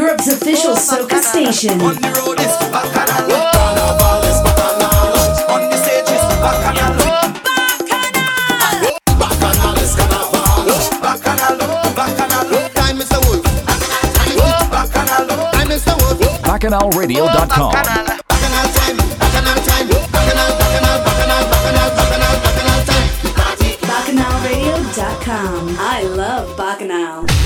Europe's official oh, soca station. On the road is bacchanal. Carnival is bacchanal. On the stage is bacchanal. Bacchanal is carnival. Bacchanal, bacchanal. I'm Mr. Wolf. Bacchanal. I'm Mr. Wolf. BacchanalRadio.com. Bacchanal time. Bacchanal time. Bacchanal, bacchanal, bacchanal, bacchanal, bacchanal, bacchanal time. BacchanalRadio.com. I love Bacchanal.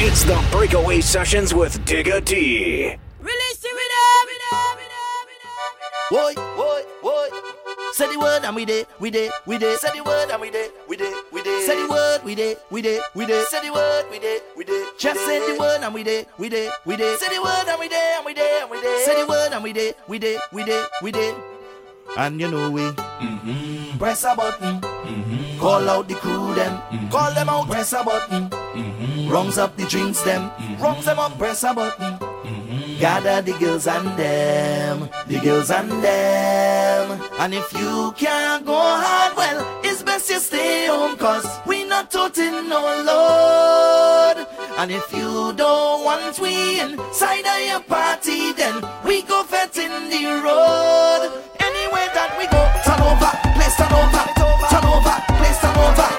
It's the Breakaway Sessions with Digga D. Release it the rhythm. Boy, boy, boy. Say the word and we did, we did, we did. Say the word and we did, we did, we did. Say the word, we did, we did, we did. Say the word, we did, we did. Just say the word and we did, we did, we did. Say the word and we did, and we did, and we did. Say the word and we did, we did, we did, we did. And you know we mm-hmm. press a button, mm-hmm. call out the crew them, mm-hmm. call them out, press a button, rungs up the drinks them, rungs them up, press a button. Gather the girls and them, the girls and them. And if you can't go hard, well, it's best you stay home, cause we not toting no load. And if you don't want we inside of your party, then we go fet in the road. Anywhere that we go, turn over, place turn over, turn over, place turn over,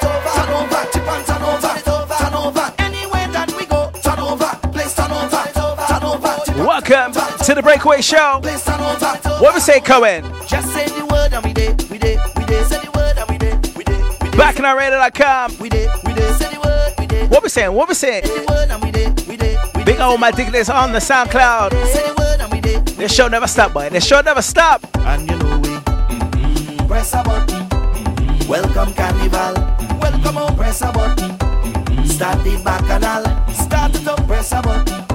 Welcome to the Breakaway Show. place turn over. What we say, Cohen? Just say the word and we did, we did, we did. Say the word and we did, we did, we did. BacchanalRadio.com. We did, we did. Say the word, we did. What we saying? What we saying? Say the word and we did, we did. Big old my diggers on the SoundCloud. Say the word and we did. This show never stop, boy. This show never stop. And you know we mm-hmm. press a button. Mm-hmm. Welcome carnival. Mm-hmm. Welcome on press a button. Mm-hmm. Start the bacchanal. Start it up, press a button.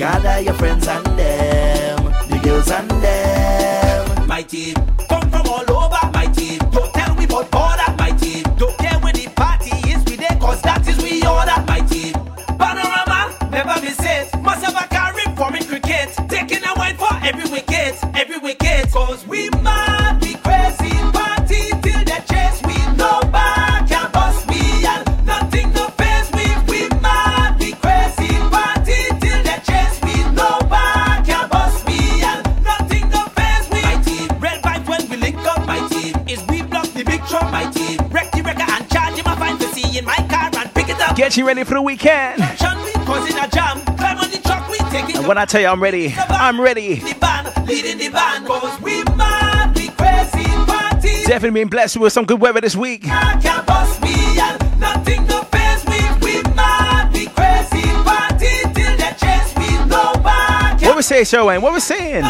Gather your friends and them, the girls and them. My team come from all over. My team don't tell we about border. My team don't care when the party is we there, cause that is we order. My team panorama never miss it. Must have a carry for in cricket. Taking a wine for every wicket, every wicket. Get you ready for the weekend. Junction, we causing a jam. Climb on the truck, we take it. And when I tell you I'm ready, I'm ready. The band, leading the band. Cause we mad, we crazy party. Definitely been blessed with some good weather this week. Can't bust me and nothing no face we. We mad, we crazy party till the chase we no back. What we say, Showing? What we saying?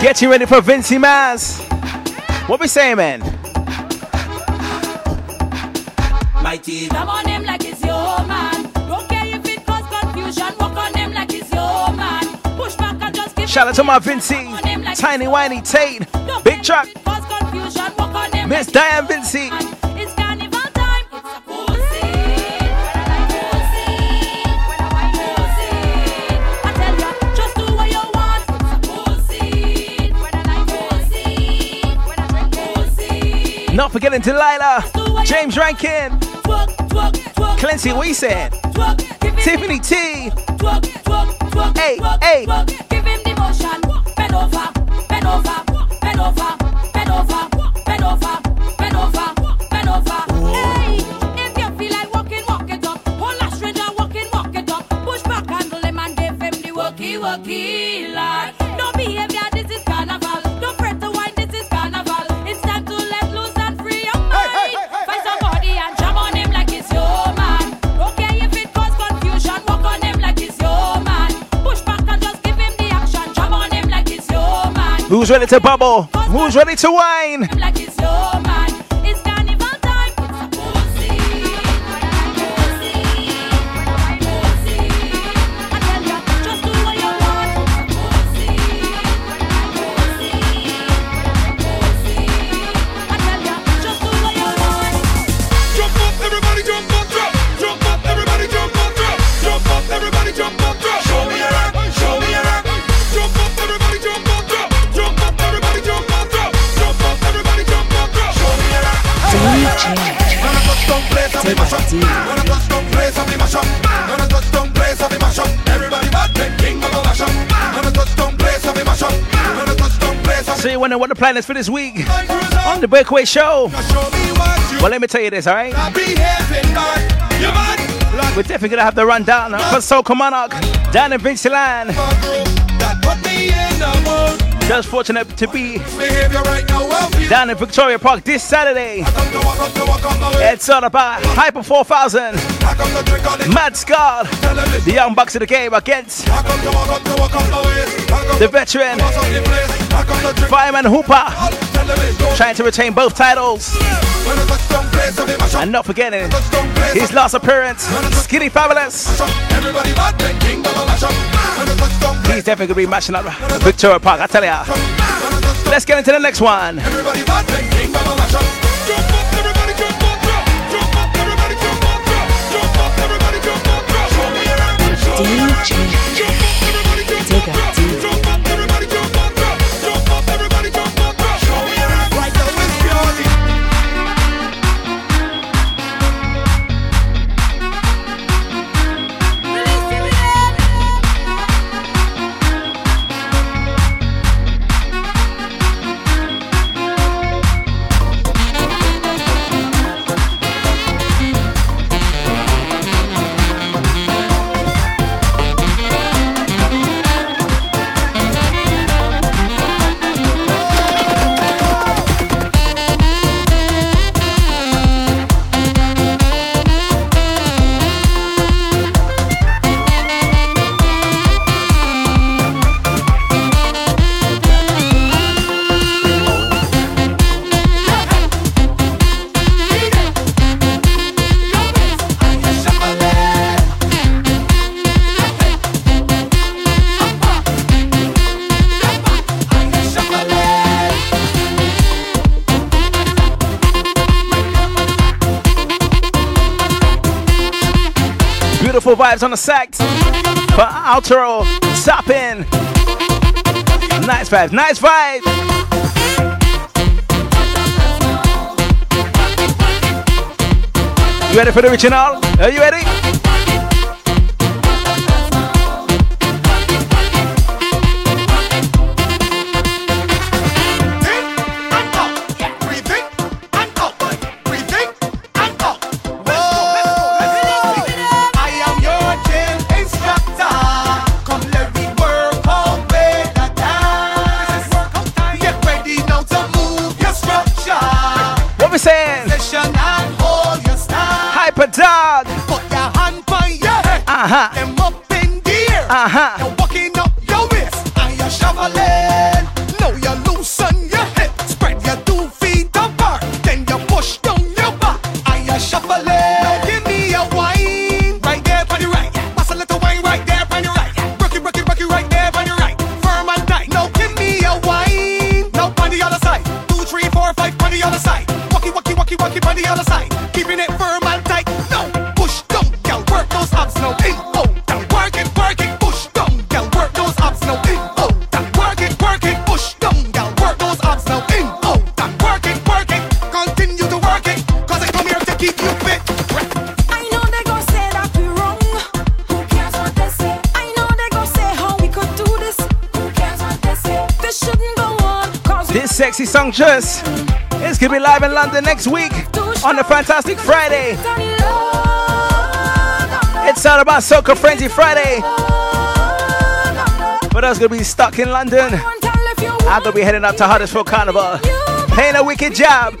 Get you ready for Vincy Mas. What we saying, man? My team. Come on him like it's your man. Don't care if it cause confusion. Walk on him like it's your man. Push back and just give Shout out to my Walk Vincy, on him like Tiny Whiny Tate. Big Truck, if it cause confusion. Walk on him Miss Diane it's Not forgetting Delilah, James Rankin. Clancy, him Tiffany T, Hey, hey. Bend over, bend over, bend over, bend over, bend over, bend over. Who's ready to bubble? Who's ready to whine? So you what the plan is for this week on the Breakaway Show? Well, let me tell you this, all right? We're definitely gonna have the rundown for Soca Monarch down in Vinceland. Just fortunate to be down in Victoria Park this Saturday. It's all about Hypa 4000, Mad Scott, the young bucks of the game against the veteran Fireman Hooper, trying to retain both titles. And not forgetting his last appearance, Skinny Fabulous. He's definitely gonna be matching up Victoria Park, I tell ya. Let's get into the next one. Vibes on the sax for outro. Stop in. Nice vibes, nice vibes. You ready for the original? Are you ready? London next week on the Fantastic Friday. It's all about Soca Frenzy Friday. But I was gonna be stuck in London, I'm gonna be heading up to Huddersfield Carnival, playing a wicked job.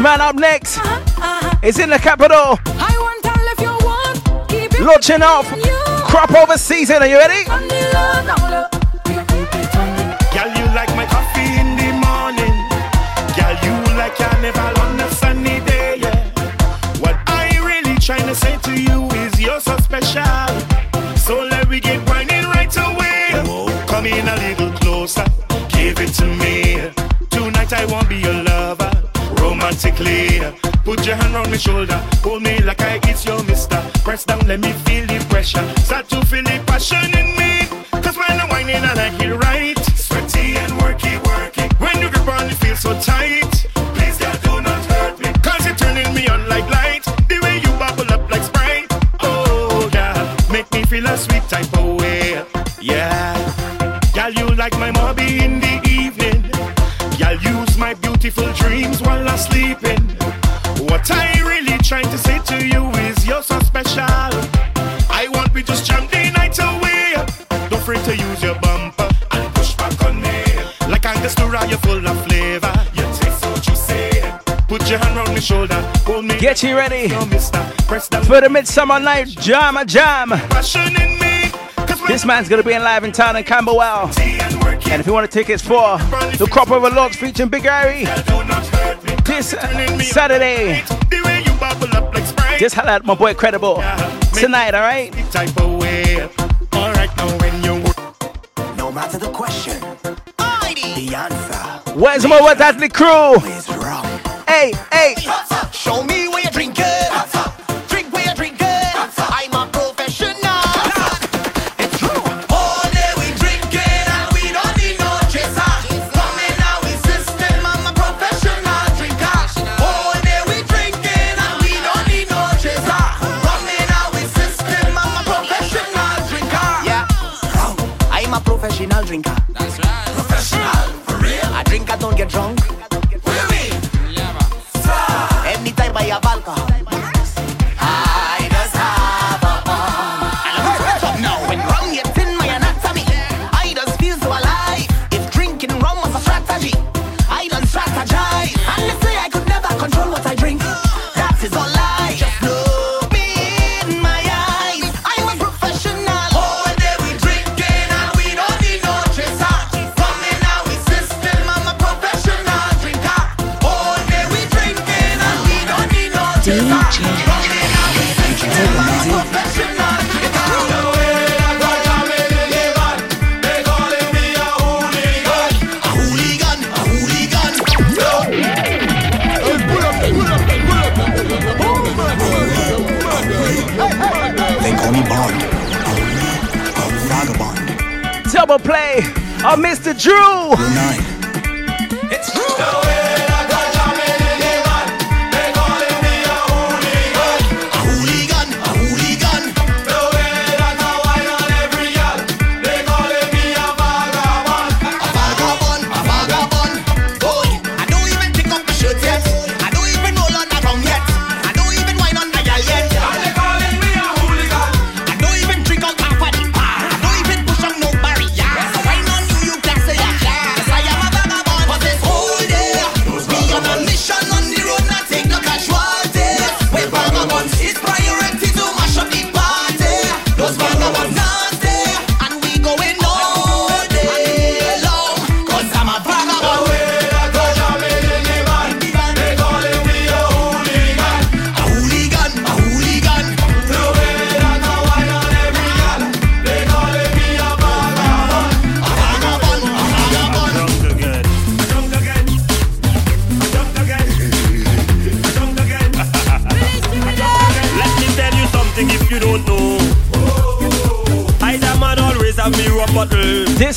man up next. It's in the capital. Launching off. Crop over season. Are you ready? Girl, you like my coffee in the morning. Girl, you like never shoulder. Hold me like I it's your mister. Press down, let me feel the pressure. Start to Get you ready for the Midsummer Night Jam Jam. This man's gonna be in live in town in Camberwell. And if you want tickets for the Crop Over Lords featuring Big Harry, this Saturday, just holla at my boy Credible tonight, alright? No matter the question, the answer. Where's my What's Crew? hey, hey. Show me where you drink Uh, oh, Mr. Drew. Unite.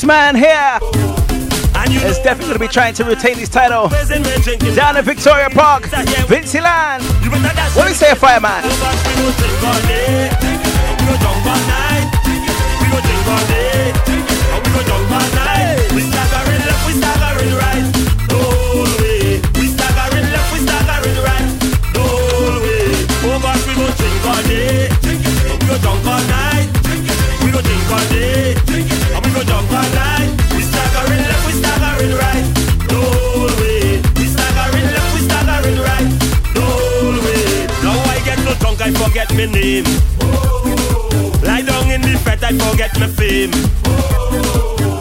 man here is definitely going to be trying to retain his title down in Victoria Park, Vincey Land. What do you say, fireman? We drink all night. We drink all day forget name. Oh, Lie down in the I forget fame. Oh,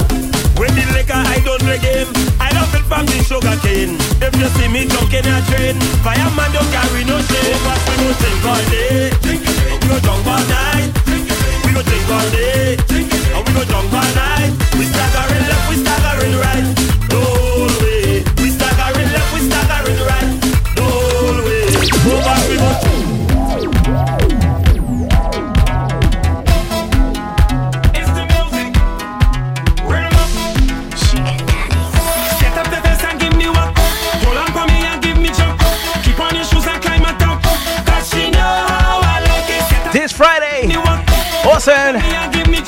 With the liquor, I don't play. I don't feel sugar cane. If you see me drunk in a train, fireman don't carry no shame. We go drink all day, drink, we go drunk all night, drink, drink. we go drink all day. Drink, we go drunk all night. We staggering left, we staggering right. No way. We staggering left, we staggering right. No way. Go back, we go.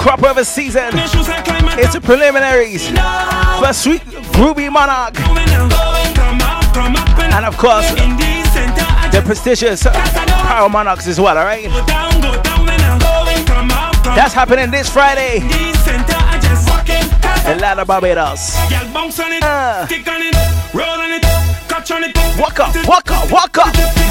crop over season. It's the preliminaries for Sweet Groovy Monarch. And of course, the prestigious Power Monarchs as well, alright? That's happening this Friday. Atlanta, Barbados. Uh. Walk up, walk up, walk up.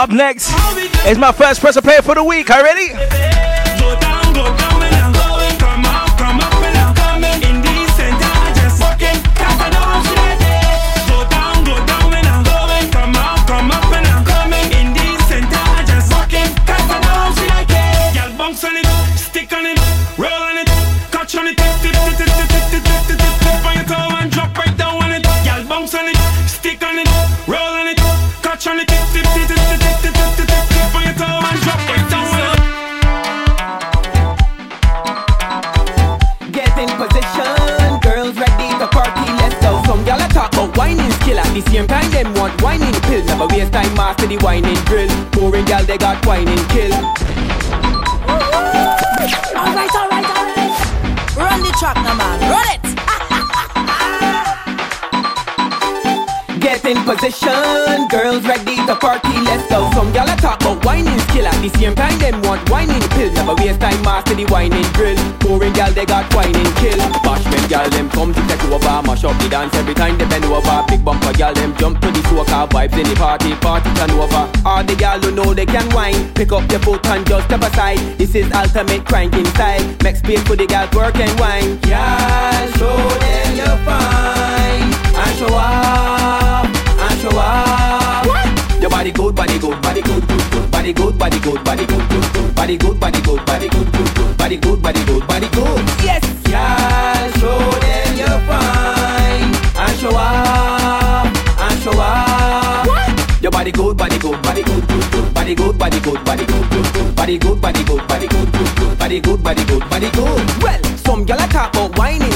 Up next is my first pressure player for the week. Are you ready? They got whining kill. Alright, alright, alright. Run the track now, man. Run it. Get in position, girls ready to party, let's go. Some gyal a talk about whining skill at the same time them want whining pill. Never waste time master the whining drill. Boring gyal they got whining kill. Gyal them come to take over, mash up the dance every time they bend over. Big bumper gyal them jump to the soca vibes in the party, party turn over. All the gyal who know they can whine, pick up your foot and just step aside. This is ultimate cranking style. Make space for the gyal work and wine. Gyal show them you're fine and show up and show up. Your body good, body good, body good, good, good. Body good, body good, body good, good, good. Body good, body good, body good, good, good. Body good, body good, body good. Yes, yeah, good, body good, good, good. Body good, body good, body good, good, good. Body good, body good, body good, good. Body good, body good, body good. Well, some gyal a talk about whining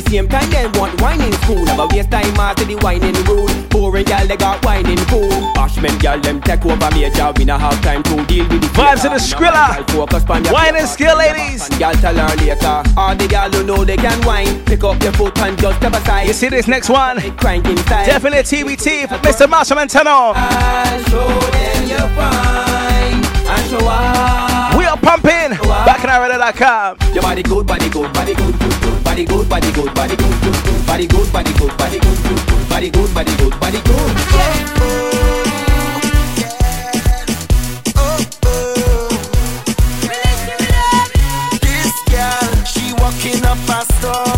the same time, they want whining school. Never waste time after the whining rule. Boring gyal they got whining cool. Bashment gyal them take over major. We not have time to deal with the Vibes in the. Skrilla. Focus on your Whining skill, ladies. Gyal tell her later. All the gyal who know they can whine. Pick up your foot and just step aside. You see this next one? Definitely TBT for Mr. Machel Montano. I'll show them you're fine and show up. We are pumping. Back in Arena.com. Your body good, body good, body good, good, good. Body good, body good, body good, good, good. Body good, body good, body good, good, good. Body good, body good, body good. Yeah. This girl, she walking up a storm,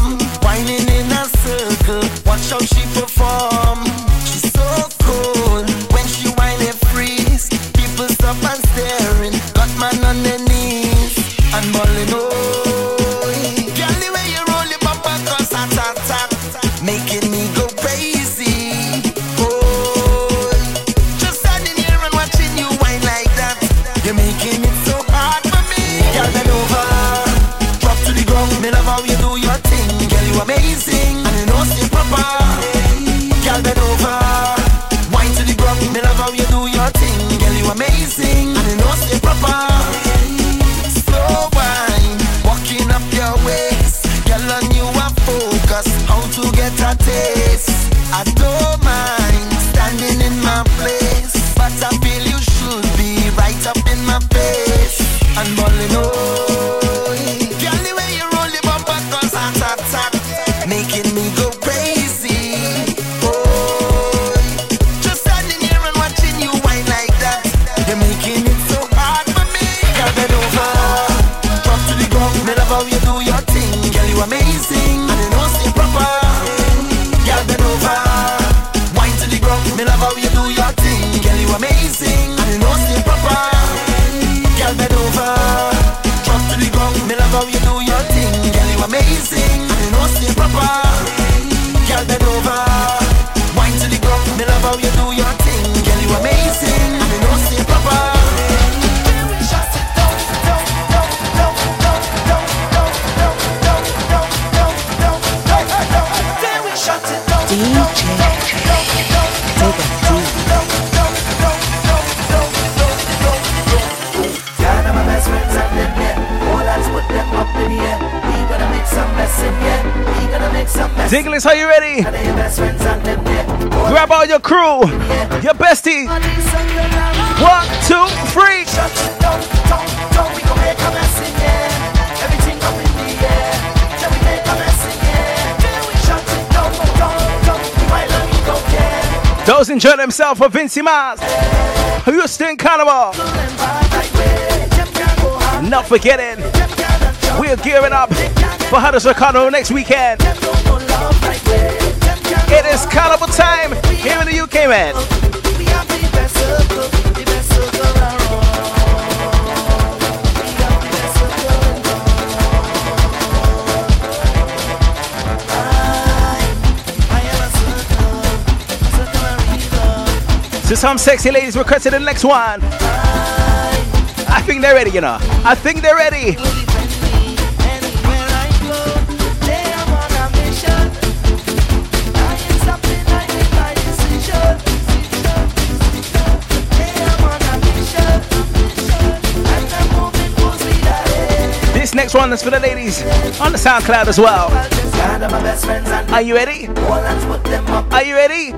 himself for Vincy Mas. Houston Carnival. Not forgetting, we're gearing up for Huddersfield Carnival next weekend. It is carnival time here in the UK, man. So some sexy ladies requested the next one. I think they're ready, you know. I think they're ready. next one is for the ladies on the SoundCloud as well. Are you ready? Are you ready?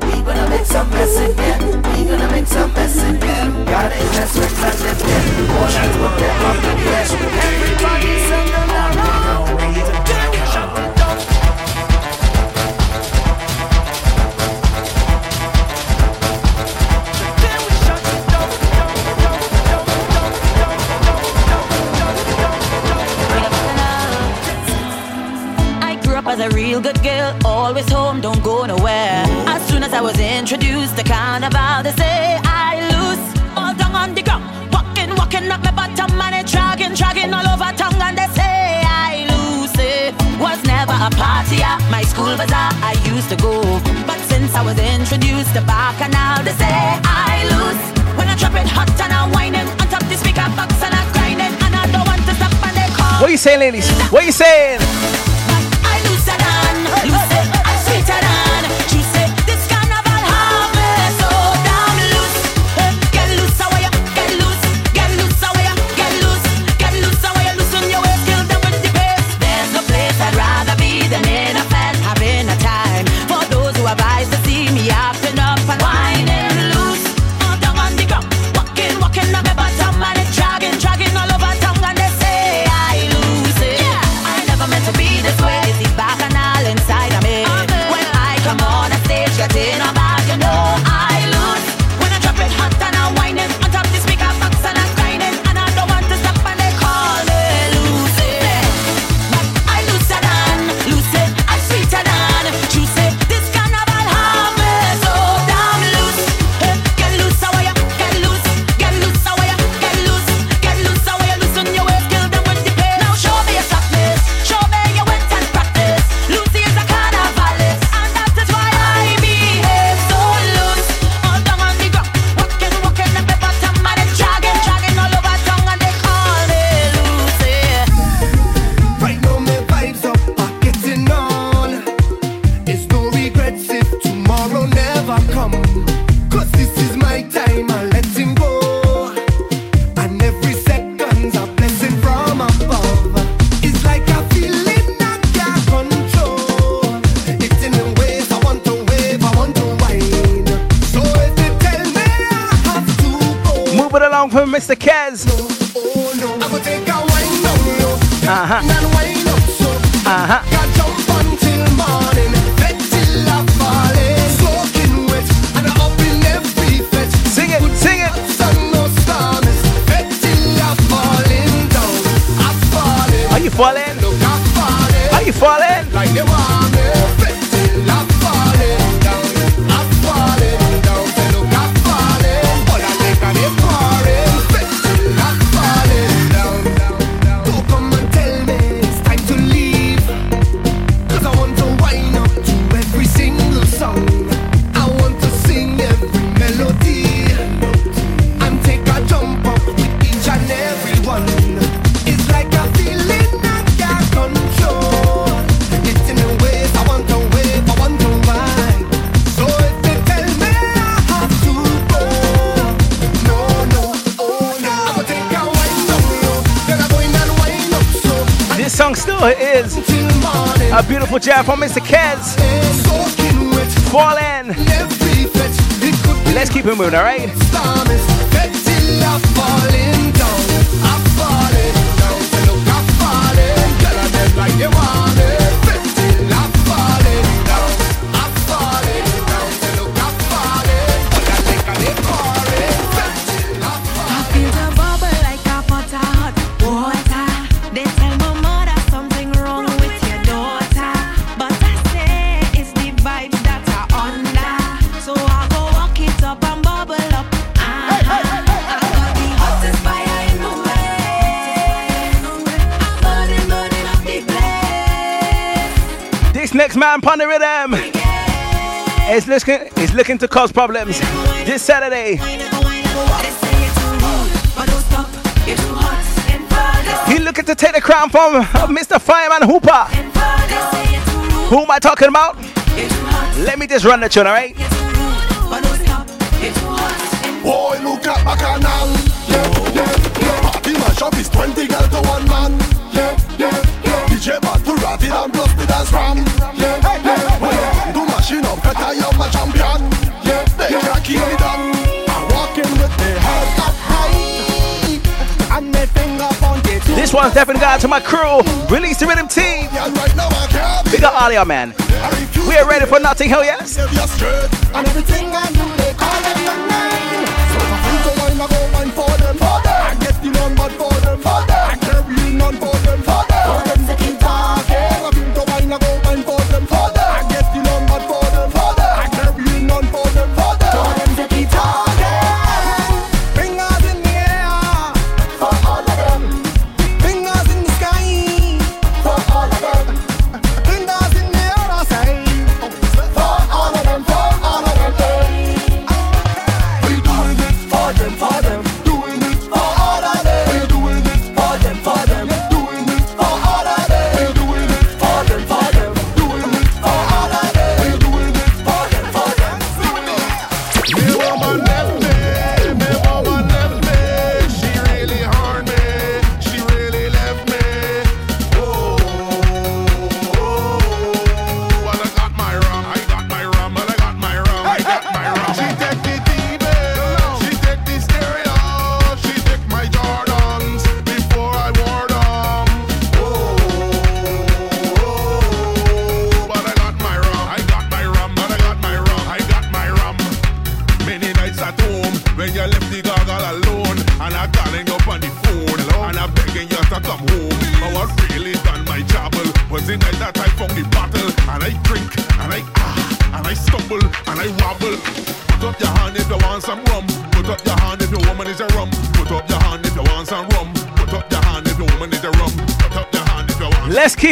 Was a real good girl, always home, don't go nowhere. As soon as I was introduced to carnival, they say I lose all down on the ground. Walking, walking up my bottom, man, it dragging, dragging all over town, and they say I lose it. Was never a party at my school bazaar, I used to go. But since I was introduced to now they say I lose. When I drop it hot and I'm whining, on top the speaker box and I'm grinding, and I don't want to stop, and they call. What you saying, ladies? What you saying? time for Mr. Kez. Fall in. Let's keep it moving, alright? on the rhythm. It's looking, it's looking to cause problems this Saturday. He's looking to take the crown from uh, Mr. Fireman Hooper. Who am I talking about? Let me just run the tune, alright? Boy, look at my canal. party plus the dance from. Yeah, yeah, yeah. Do machine up, champion. Yeah, they can't keep me down. This one's definitely got to my crew. Release the rhythm team. Big up man. We are ready for nothing, hell yes. And everything I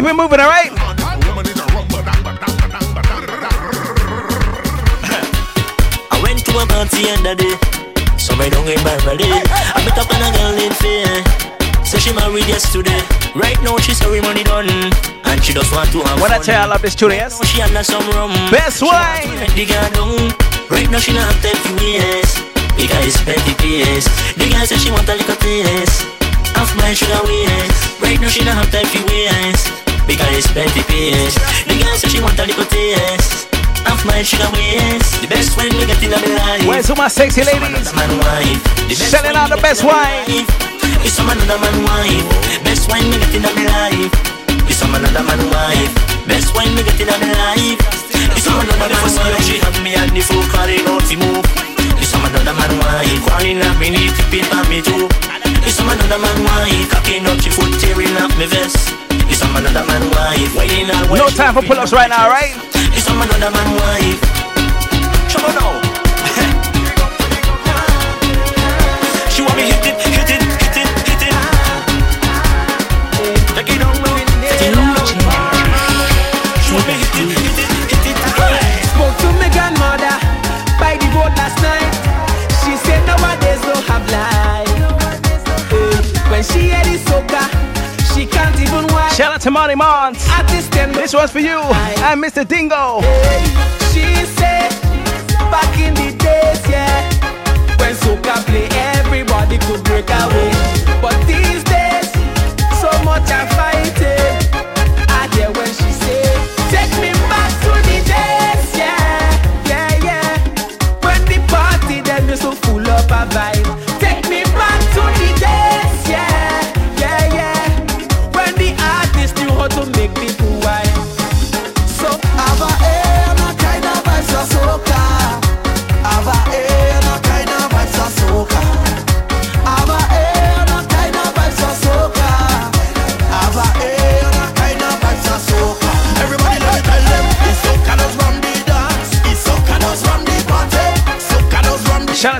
keep it moving, all right? I went to a party and a day. don't get Beverly. I met up on a girl in Faye. Say she married yesterday. Right now she's she money done. And she just want to have When I tell you I love this tune, yes? She under some rum. Best wine. Right now she not have time for yes. The guy is petty PS. The guy said she want a little taste. Half my sugar waist. Right now she don't have time for waist. Because respect the peers The girl said she want a little taste. Half my sugar waist. The best friend we get in our life. Where's all my sexy ladies? Man wife. Selling out the best wine. It's some another man wife. Best wine we get in our life. It's some another man wife. Best wine we get in our life. It's some another man wife. She have me and the fool carrying out the move. It's some another man wife. Quarrying up me need to pay for me too. It's some another man wife. Cocking up the foot tearing up me vest. No time for pull-ups right now, right? You some another man wife. Trouble now. she want me hit it, hit it, hit it, hit it. Take it down low, take it down. She want me hit it, hit it, hit it. Spoke to my grandmother by the road last night. She said nowadays don't have life. Eh, When she hear the soca, Shout out to Monty Mons. This one's for you I, and Mr. Dingo. She said back in the days, yeah, when soca play, everybody could break away. But these days, so much I'm fighting.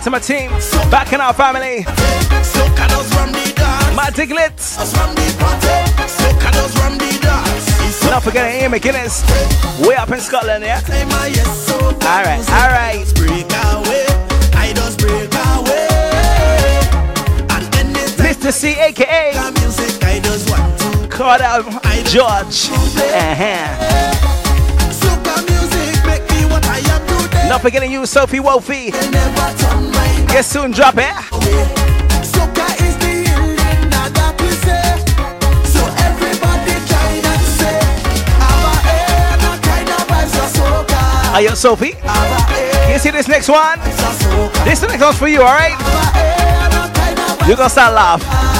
Out to my team. Back in our family. My Diglets. Not forgetting Ian McGuinness. Way up in Scotland, yeah? Alright, alright. Mr. C, aka. Carter George. Uh-huh. Not forgetting you, Sophie Wolfie. Turn soon drop it. way. Soca is the healing now that we say. So everybody join and say, Ava eh, na kind of vibes of soca. Are you Sophie? Eh, You see this next one? vibes of soca. This next one's for you, alright? Ava na kind of vibes You're gonna start laugh.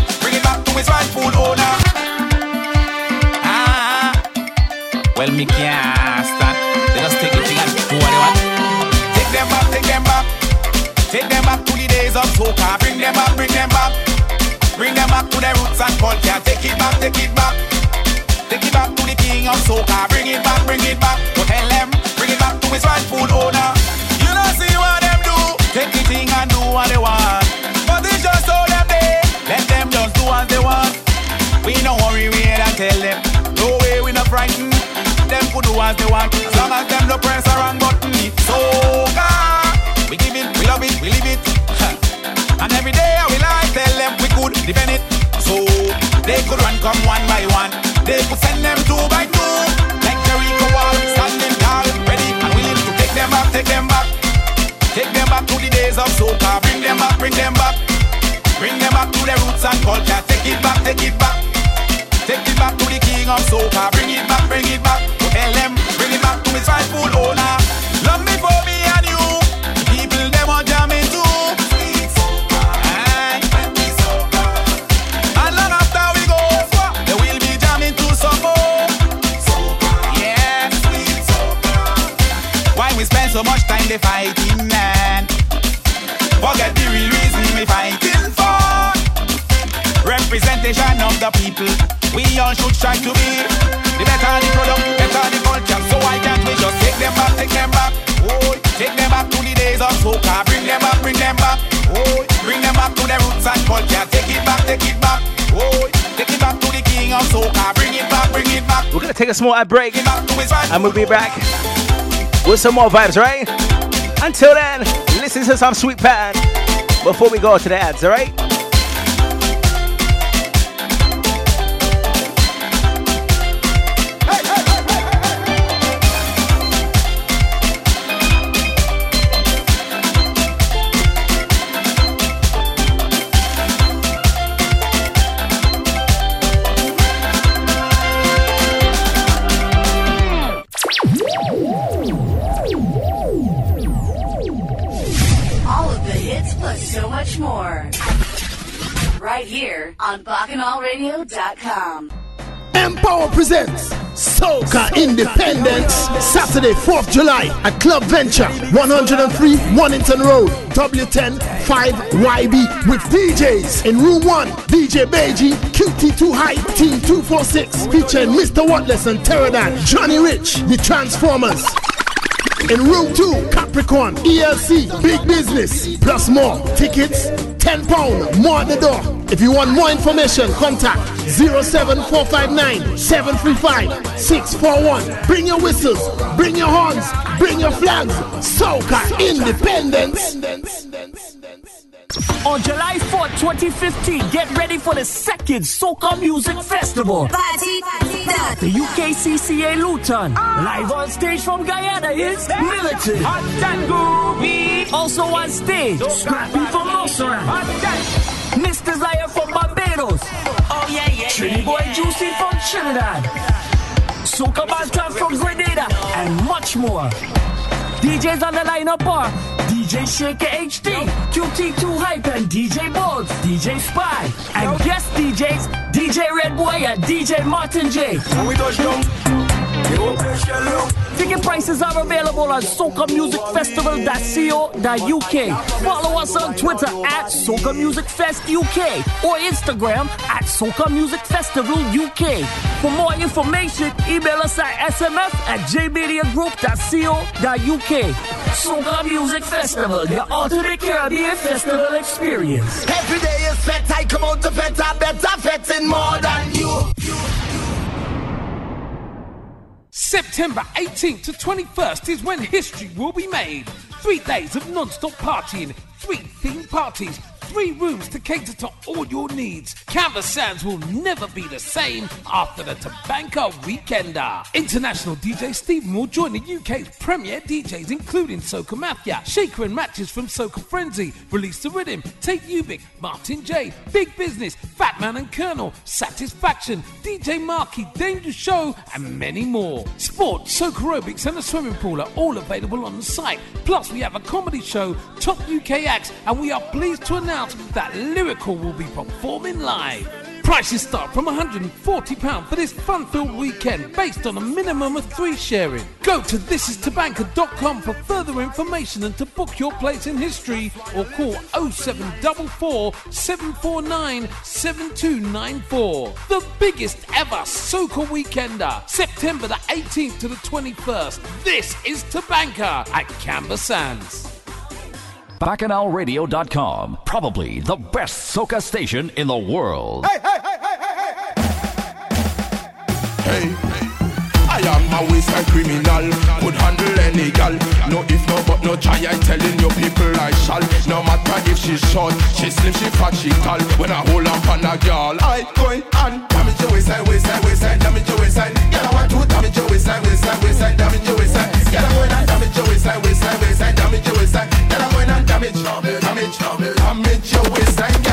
to his rightful owner. Ah, well me can't stand. They just take it thing and do what they want. Take them back, take them back. Take them back to the days of soca. Bring them back, bring them back. Bring them back to their roots and culture. Take it back, take it back. Take it back to the king of soca. Bring it back, bring it back. Go tell them, bring it back to his rightful owner. You don't see what them do. Take the thing and do what they want. As they want. We no worry, we ain't and tell them. No way, we not frightened. Them could do as they want. As long as them no press a wrong button. It's soca. We give it, we love it, we live it. And every day I will tell them we could defend it. So they could run come one by one. They could send them two by two. Like Jericho wall, standing tall, ready and willing to take them back, take them back. Take them back to the days of soca. Bring them back, bring them back. Bring them back to their roots and culture take it back. Take it back to the king of soca. Bring it back, bring it back to LM. Bring it back to his rightful owner. Love me for me and you. People them want jam me too. So much time they fighting, man. Forget Representation of the people. We all should strive to be the better the product, better the culture. So why can't we just take them back, take them back? Oh, take them back to the days of soca. Bring them back, bring them back. Oh, bring them back to the roots and culture. Take it back, take it back. Oh, take it back to the king of soca. Bring it back, bring it back. We're gonna take a small ad break, and we'll be back with some more vibes, right? Until then, listen to some sweet pan before we go to the ads, alright? Here on BacchanalRadio.com. Empower presents Soca Independence Saturday 4th July at Club Venture 103 Wornington Road W10 5YB with DJs in room 1 DJ Beji QT2 Hype Team 246 featuring Mr. Watless and Pterodon Johnny Rich The Transformers in room 2 Capricorn ELC Big Business plus more. Tickets 10 pound more at the door. If you want more information contact 07459 735 641 bring your whistles bring your horns bring your flags. Soca independence On July 4th, 2015, get ready for the second Soca Music Festival. The UKCCA Luton. Live on stage from Guyana is Militant. Also on stage, Scrappy from Montserrat. Miss Desire from Barbados. Oh yeah, yeah. Trinity Boy Juicy from Trinidad. Soca Bantam from Grenada. And much more. DJs on the lineup are DJ Shaker HD, QT2 Hype and DJ Balls, DJ Spy, and guest DJs DJ Red Boy and DJ Martin J. Ticket prices are available at socamusicfestival.co.uk. Follow us on Twitter at Soca or Instagram at Soca Music Festival UK. For more information, email us at sms at jmediagroup.co.uk. Soca Music Festival, the ultimate Caribbean festival experience. Every day is fete, come out to fete, better fete more than you. September 18th to 21st is when history will be made. Three days of non-stop partying, three theme parties, three rooms to cater to all your needs. Camber Sands will never be the same after the Tabanka Weekender. International DJ Stephen will join the UK's premier DJs, including Soca Mafia, Shaker and Matches from Soca Frenzy, Release the Rhythm, Take Ubik, Martin J, Big Business, Fat Man and Colonel, Satisfaction, DJ Marky, Danger Show, and many more. Sports, Soca Aerobics, and a swimming pool are all available on the site. Plus, we have a comedy show, top UK acts, and we are pleased to announce that Lyrical will be performing live. Prices start from £140 for this fun-filled weekend based on a minimum of three sharing. Go to thisistabanka.com for further information and to book your place in history or call 0744 749 7294. The biggest ever Soca Weekender, September the 18th to the 21st. This is Tabanka at Camber Sands. BacchanalRadio.com. Probably the best soca station in the world. Hey, hey, hey, hey, hey, hey, hey, hey. hey. I am a waistline criminal, could handle any gal. No if no but no try, I telling you people I shall. No matter if she's short, she slim, she fat, she tall. When I hold on on a girl, I going and damage your waistline, waistline, waistline, damage your waistline. Girl, I want to damage your waistline, waistline, waistline, damage your waistline. Girl, I'm going and damage your waistline, waistline, waistline, damage your waistline. And damage, damage, damage your waistline,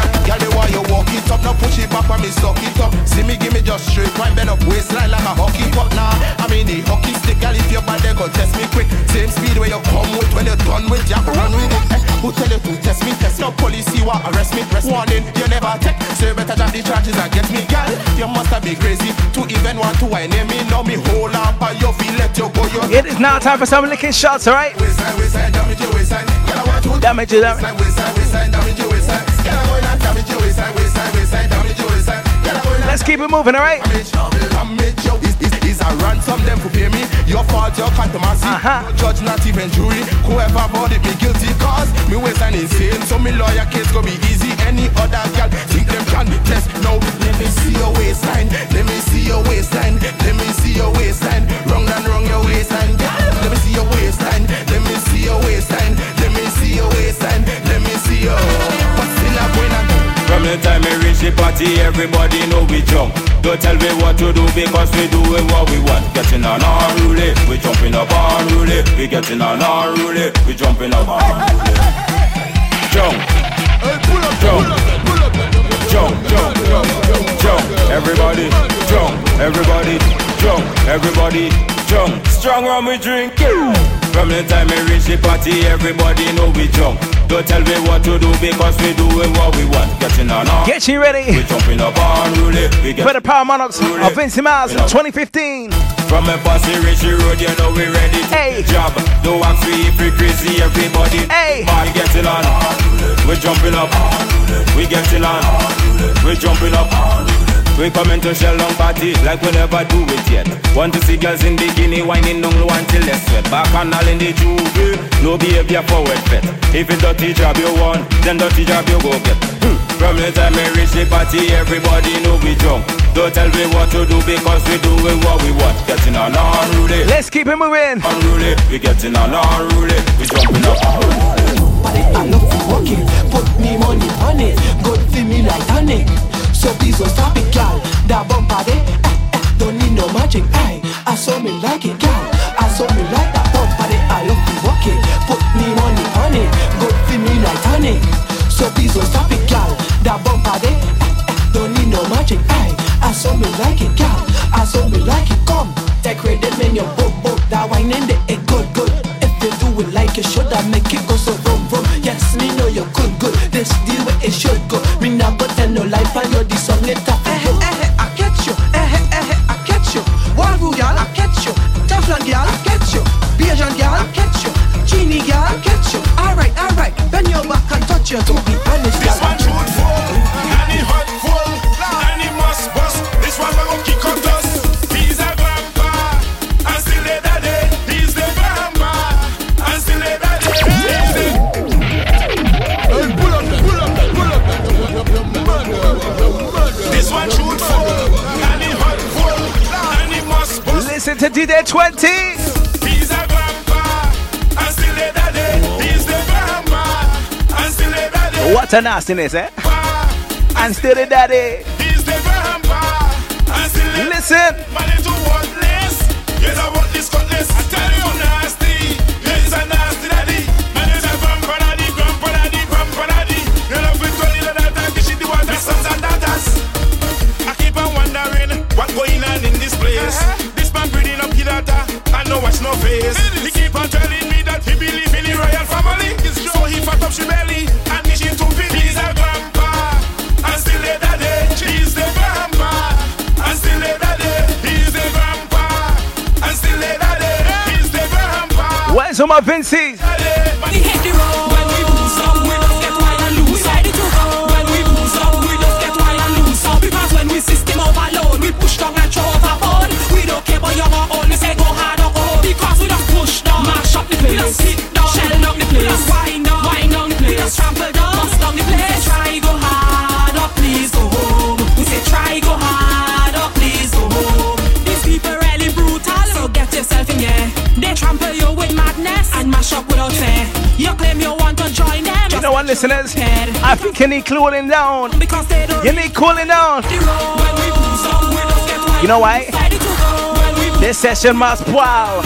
walk it up, now push it back when me suck it up. See me, give me just straight, wine bend up waistline like a hockey puck. Nah, I mean the hockey stick, girl. If your body go test me quick, same speed where you come with when you're done with, ya run with it. Eh, who tell you to test me? Test no police, you want arrest me. Warning, you never take, so you better drop the charges and get me, girl. You must have be crazy to even want to wine me. Now me hold up, and you feel let you go, you It is now time for some licking shots, alright? Damage it, damage Let's keep it moving, alright? Is a ransom them for pay me Your fault, your contumacy uh-huh. No judge, not even jury Whoever bought it, me guilty Cause me waistline insane So me lawyer case go be easy Any other girl think them can test No, let me see your waistline Let me see your waistline Let me see your waistline Wrong and wrong your waistline Let me see your waistline Let me see your waistline Let me see your waistline Let me see your What's in a From the time we reach the party Everybody know we jump don't tell me what to do because we doing what we want. Getting on unruly, we jumping up unruly. We getting on unruly, we jumping up unruly. Jump, jump, jump, jump, jump. Jump, everybody, jump, everybody, jump. Strong rum we drink. From the time we reach the party, everybody know we jump. Don't tell me what to do because we doing what we want. Getting on on. Get you ready. We jumping up on really. We get For the Power Monarchs of Vincy Mas 2015. From a reach the road, you know we ready to hey. job. Don't ask me if we crazy, everybody. Hey. We getting on. We jumping up. We getting on. We jumping up. We coming to shell long party like we never do it yet. Want to see girls in bikini whining down low until they sweat. Back and all in the juvie, no behavior forward fit. If it's dirty job you want, then dirty job you go get. Hmm. From the time we reach the party, everybody know we drunk. Don't tell me what to do because we doing what we want. Getting on unruly. Let's keep it moving. Unruly, we getting on unruly. We jumping up. I love to work it, put me money on it, good for me like honey. So please don't stop it, gal. That bumper there, eh, eh, don't need no magic. Aye, I saw me like it, gal. I saw me like that bumper there. I love to work it, put me money on it, good for me like honey. So please don't stop it, gal. That bumper there, eh, eh, don't need no magic. Aye, I saw me like it, gal. I saw me like it. Come, take credit, man, your book, book. That wine in the it good, good. You it like you should, I make it go so vroom, vroom. Yes, me know you're good, good. This the way it should go. Me not go tell no lie, and you're the song it up. Eh, eh, eh, I catch you. Eh, eh, eh, I catch you. Walroo girl, I catch you. Teflon girl, I catch you. Bajan girl, I catch you. Genie girl, I catch you. Alright, alright. Bend your back and touch you. To be honest, and still a daddy. What a nastiness, eh? And still the daddy. He's the grandpa, and still a Listen. Daughter and no watch no face. He keep on telling me that he believe in the royal family. So he fat up she belly and she too big. He's a grandpa and still a daddy. He's the grandpa and still a daddy. He's the grandpa and still a daddy. He's the grandpa. Where's all my Vincy's? Listeners? I think you need cooling down. You need cooling down. You know why? This session must wow.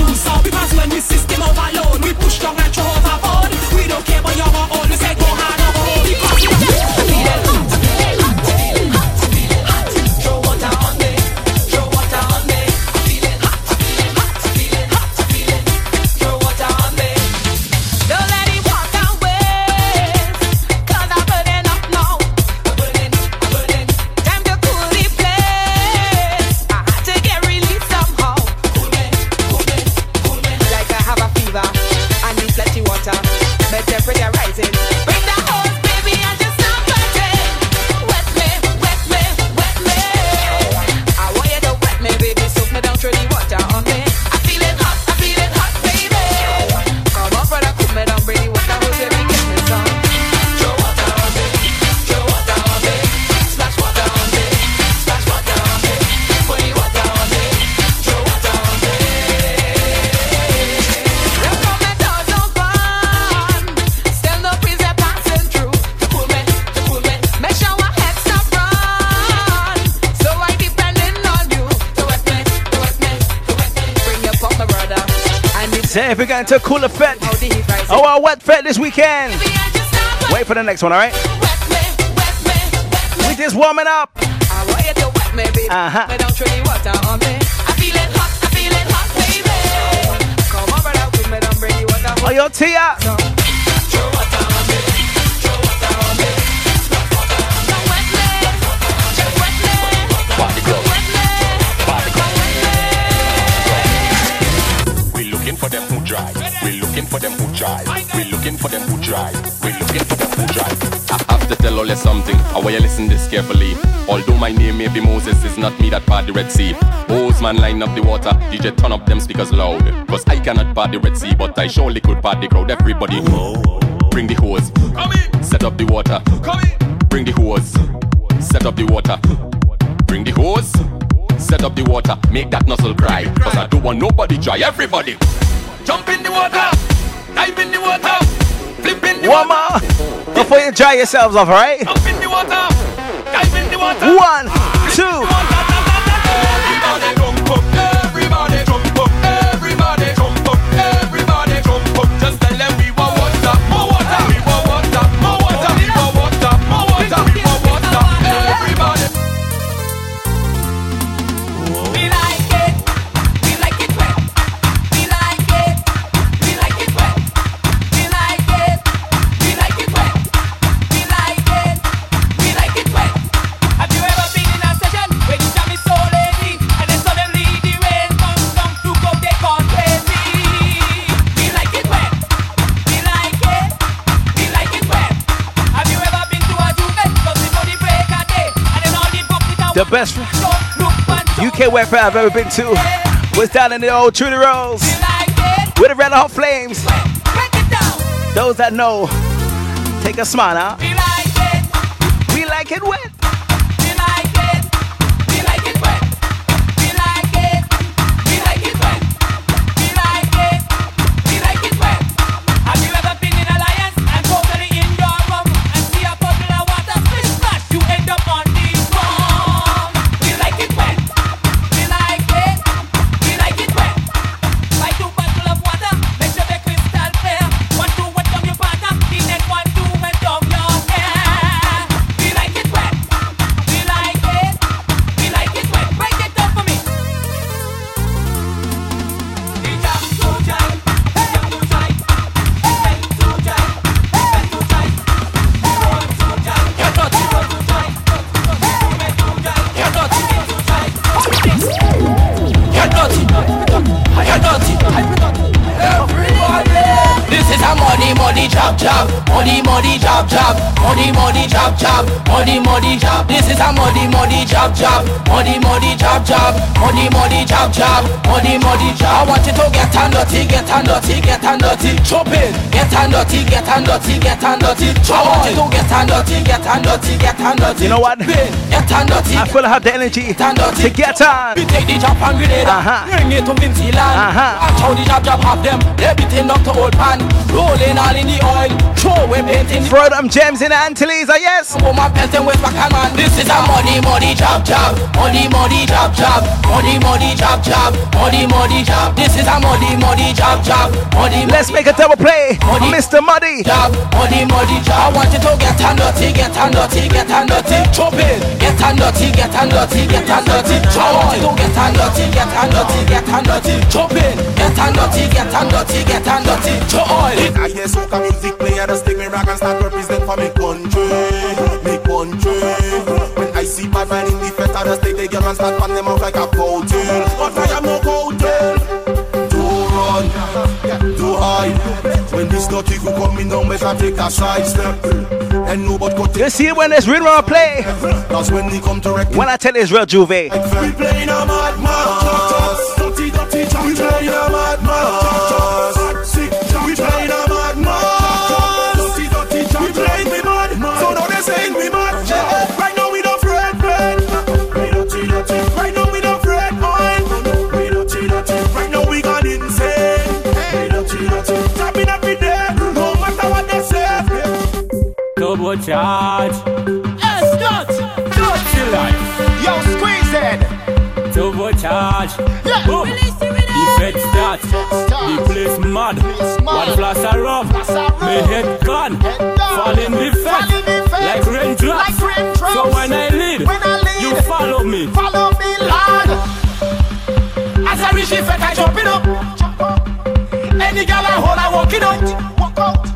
Say if we're going to a cooler fete or a wet fete this weekend. Wait for the next one, alright? We just warming up. Uh huh. Oh, yo, Tia. Drive. We looking for them who drive. We're looking for them who drive. We're looking for them who drive. I have to tell all you something. I want you listen this carefully. Although my name may be Moses, it's not me that part the Red Sea. Hose man line up the water. DJ turn up them speakers loud. Cause I cannot part the Red Sea, but I surely could part the crowd. Everybody, bring the hose. Come in, set up the water. Come in. Bring the hose. Set up the water. Bring the hose. Set up the water. Make that nozzle cry. Cause I don't want nobody dry. Everybody, jump in the water. Dive in the water. Flip in the One water. more before you dry yourselves off, right? Jump in the water. Dive in the water. One, two. The best UK wet I've ever been to was down in the old Trudy Rose with the red hot flames. Those that know, take a smile out. We like it. We like it. Money, money job, job. Money, money job, job. Money, money job. This is a money, money job, job. Money, money job, job. Money, money job, job. Money, money job. I want you to get on dirty, get on dirty, get on dirty. Chop it. Get on dirty, get on dirty, get on dirty. I want you to get on dirty, get on dirty, get on dirty. You know what? Get on dirty. I feel I have the energy to get on. We take the job and grenade Uh-huh. Bring it to Vincy land Uh-huh. Watch how the job job have them Everything up to old pan Rolling all in the oil Throw painting Throw them gems in the Antilles, oh yes. Woman pelting with back and man This is a money money job job Money money job job Money money job job Money money job This is a money money job job Money Let's make a double play. Mr. Muddy. job Money money job I want you to get on dirty Get on dirty Get on dirty Chop it Get on dirty Get on dirty Get on dirty I want you to get on dirty Get on dirty Get on dirty Chop it Get on dirty Get on dirty Get on dirty Chop oil I hear soca music play, I just take me rock and start represent for me country, me country. When I see bad man in the fete, I just take the girl and start pan them out like a coattail. But I am no coattail. Don't run, don't hide. When this dirty crew coming down, better take a side step. And nobody go You see when there's rhythm on play. That's when they come to wreck. When I tell Israel Juve. We playing a mad mass. Dirty, dirty, jam. We playing a mad mass. Turbo charge Yes, not. Dirty life Yo, squeeze it. Turbo charge Yeah. Boom The fed start The place mad. One flash of rum, me head gone. Fall in the like raindrops. So when I lead, you follow me. Follow me, Lord. As I reach the fence, I jump it up. Any girl I hold, I walk it out. Walk out.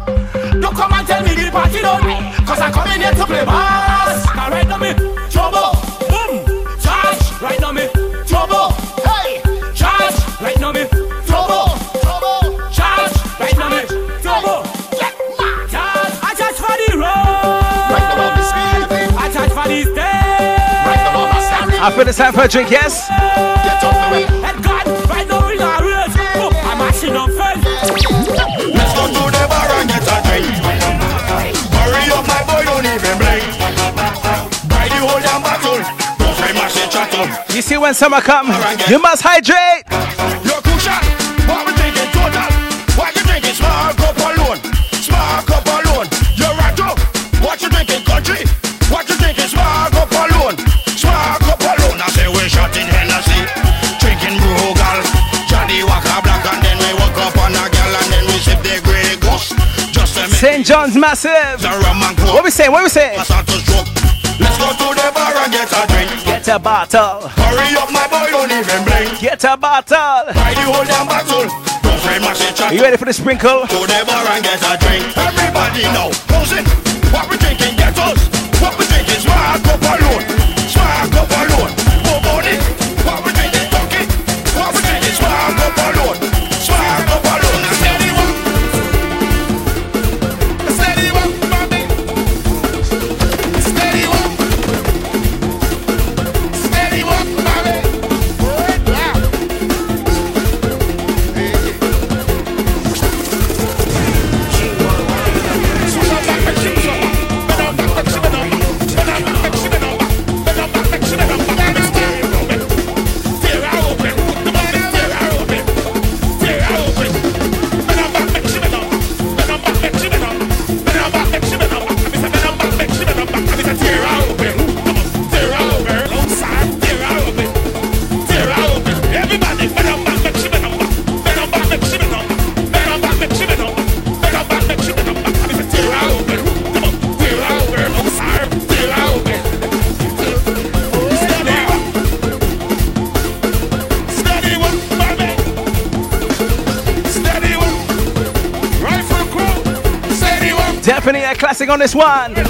Come and tell me the party done. Cause I come in here to play bass. Now right now me, trouble. Boom. Charge. Right now me, trouble. Hey. Charge. Right now me, trouble. Trouble. Charge. Right now me, trouble. Charge. I charge for the road. Right now I'm speeding. I charge for the stage. Right now I'm standing. I feel it's time for a drink, yes? Get see when summer come, you must hydrate. You're crucial. What we drinking total? What you drinking? Small cup alone. Small cup alone. You're right up. What you drinking? Country. What you drinking? Small cup alone. Small cup alone. I say we're shotting Hennessy. Drinking Brugal. Johnnie Walker Black and then we walk up on a girl and then we sip the Grey Goose. Just a minute. St. John's massive. What we say? What we say? A bottle. Hurry up, my boy, don't even blink. Get a bottle. Buy the whole damn bottle. Don't say mash it, chat Are you ready for the sprinkle? To the bar and get a drink. Everybody know. Posing. What we drinking? Get us. One.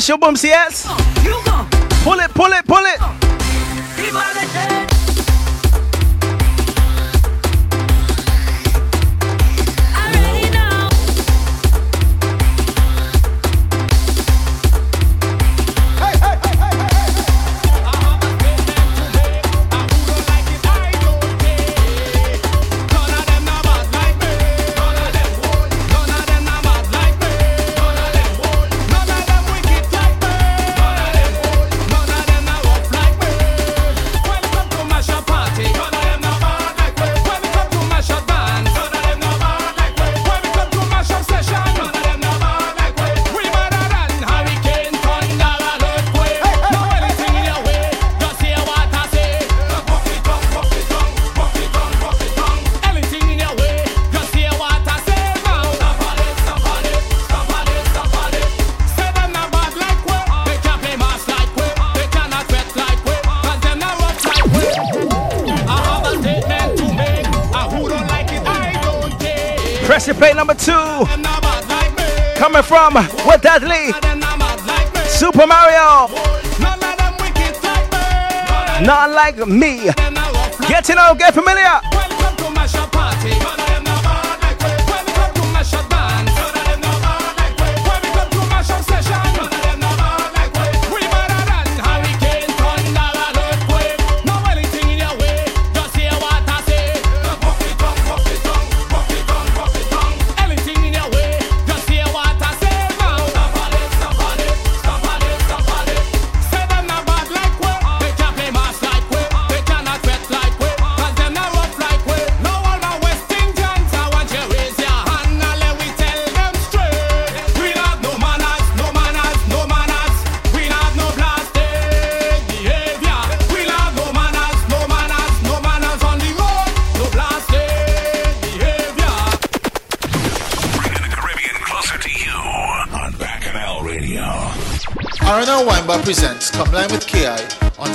Let me demolish your booms, yes? Oh, pull it, pull it, pull it. Dudley. Super Mario. Not like me. Get to know, get familiar.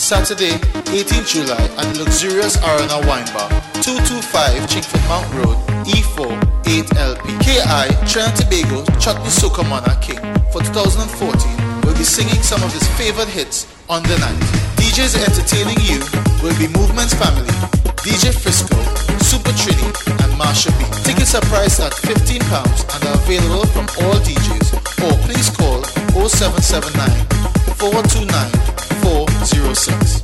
Saturday, 18 July at the luxurious Arena Wine Bar, 225 Chingford Mount Road, E4 8LP. KI, Trinidad Tobago, Chutney Monarch King for 2014 will be singing some of his favorite hits on the night. DJs entertaining you will be Movement's Family, DJ Frisco, Super Trini, and Marsha B. Tickets are priced at £15 and are available from all DJs or please call 0779 429 406.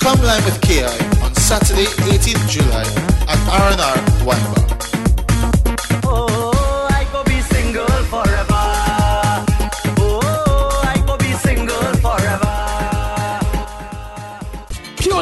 Come line with KI on Saturday, 18th July at R&R Wine Bar.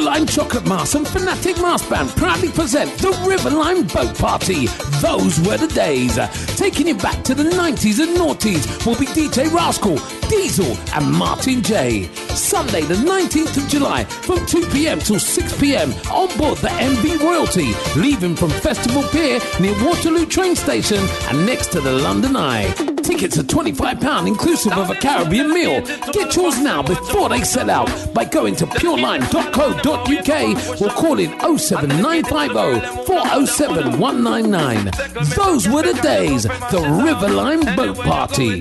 Lime Chocolate Mars and Fanatic Mars Band proudly present the River Lime Boat Party. Those were the days. Taking you back to the 90s and noughties will be DJ Rascal, Diesel, and Martin J. Sunday, the 19th of July, from 2 p.m. till 6 p.m. on board the MV Royalty, leaving from Festival Pier near Waterloo train station and next to the London Eye. Tickets are £25 inclusive of a Caribbean meal. Get yours now before they sell out by going to pureline.co.uk or calling 07950 407 199. Those were the days, the Riverline Boat Party.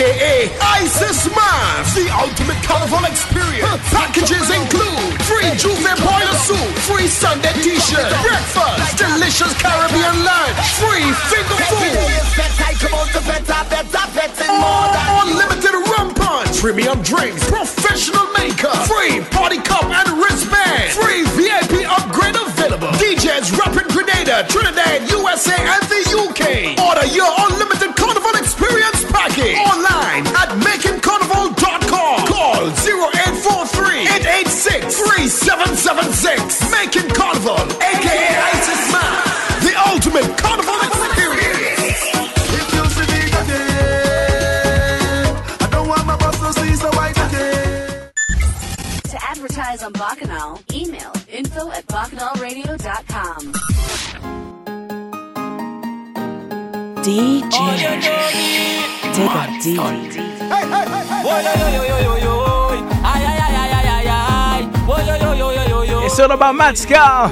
Aka Isis Man, the ultimate carnival experience. Packages include free Juve boiler soup, free Sunday t-shirt, breakfast, delicious Caribbean lunch, free finger food, unlimited rum punch, premium drinks, professional makeup, free party cup and wristband, free VIP upgrade available. DJs rapping Grenada, Trinidad, USA, and the UK. Order your unlimited carnival experience package online at makingcarnival.com. Call 0843 886 3776. Making Carnival, aka Isis Man, the ultimate carnival experience. If you see me again, I don't want my boss to see so white again. To advertise on Bacchanal, email info at bacchanalradio.com. DJ Digga D. It's all about Matt Scar.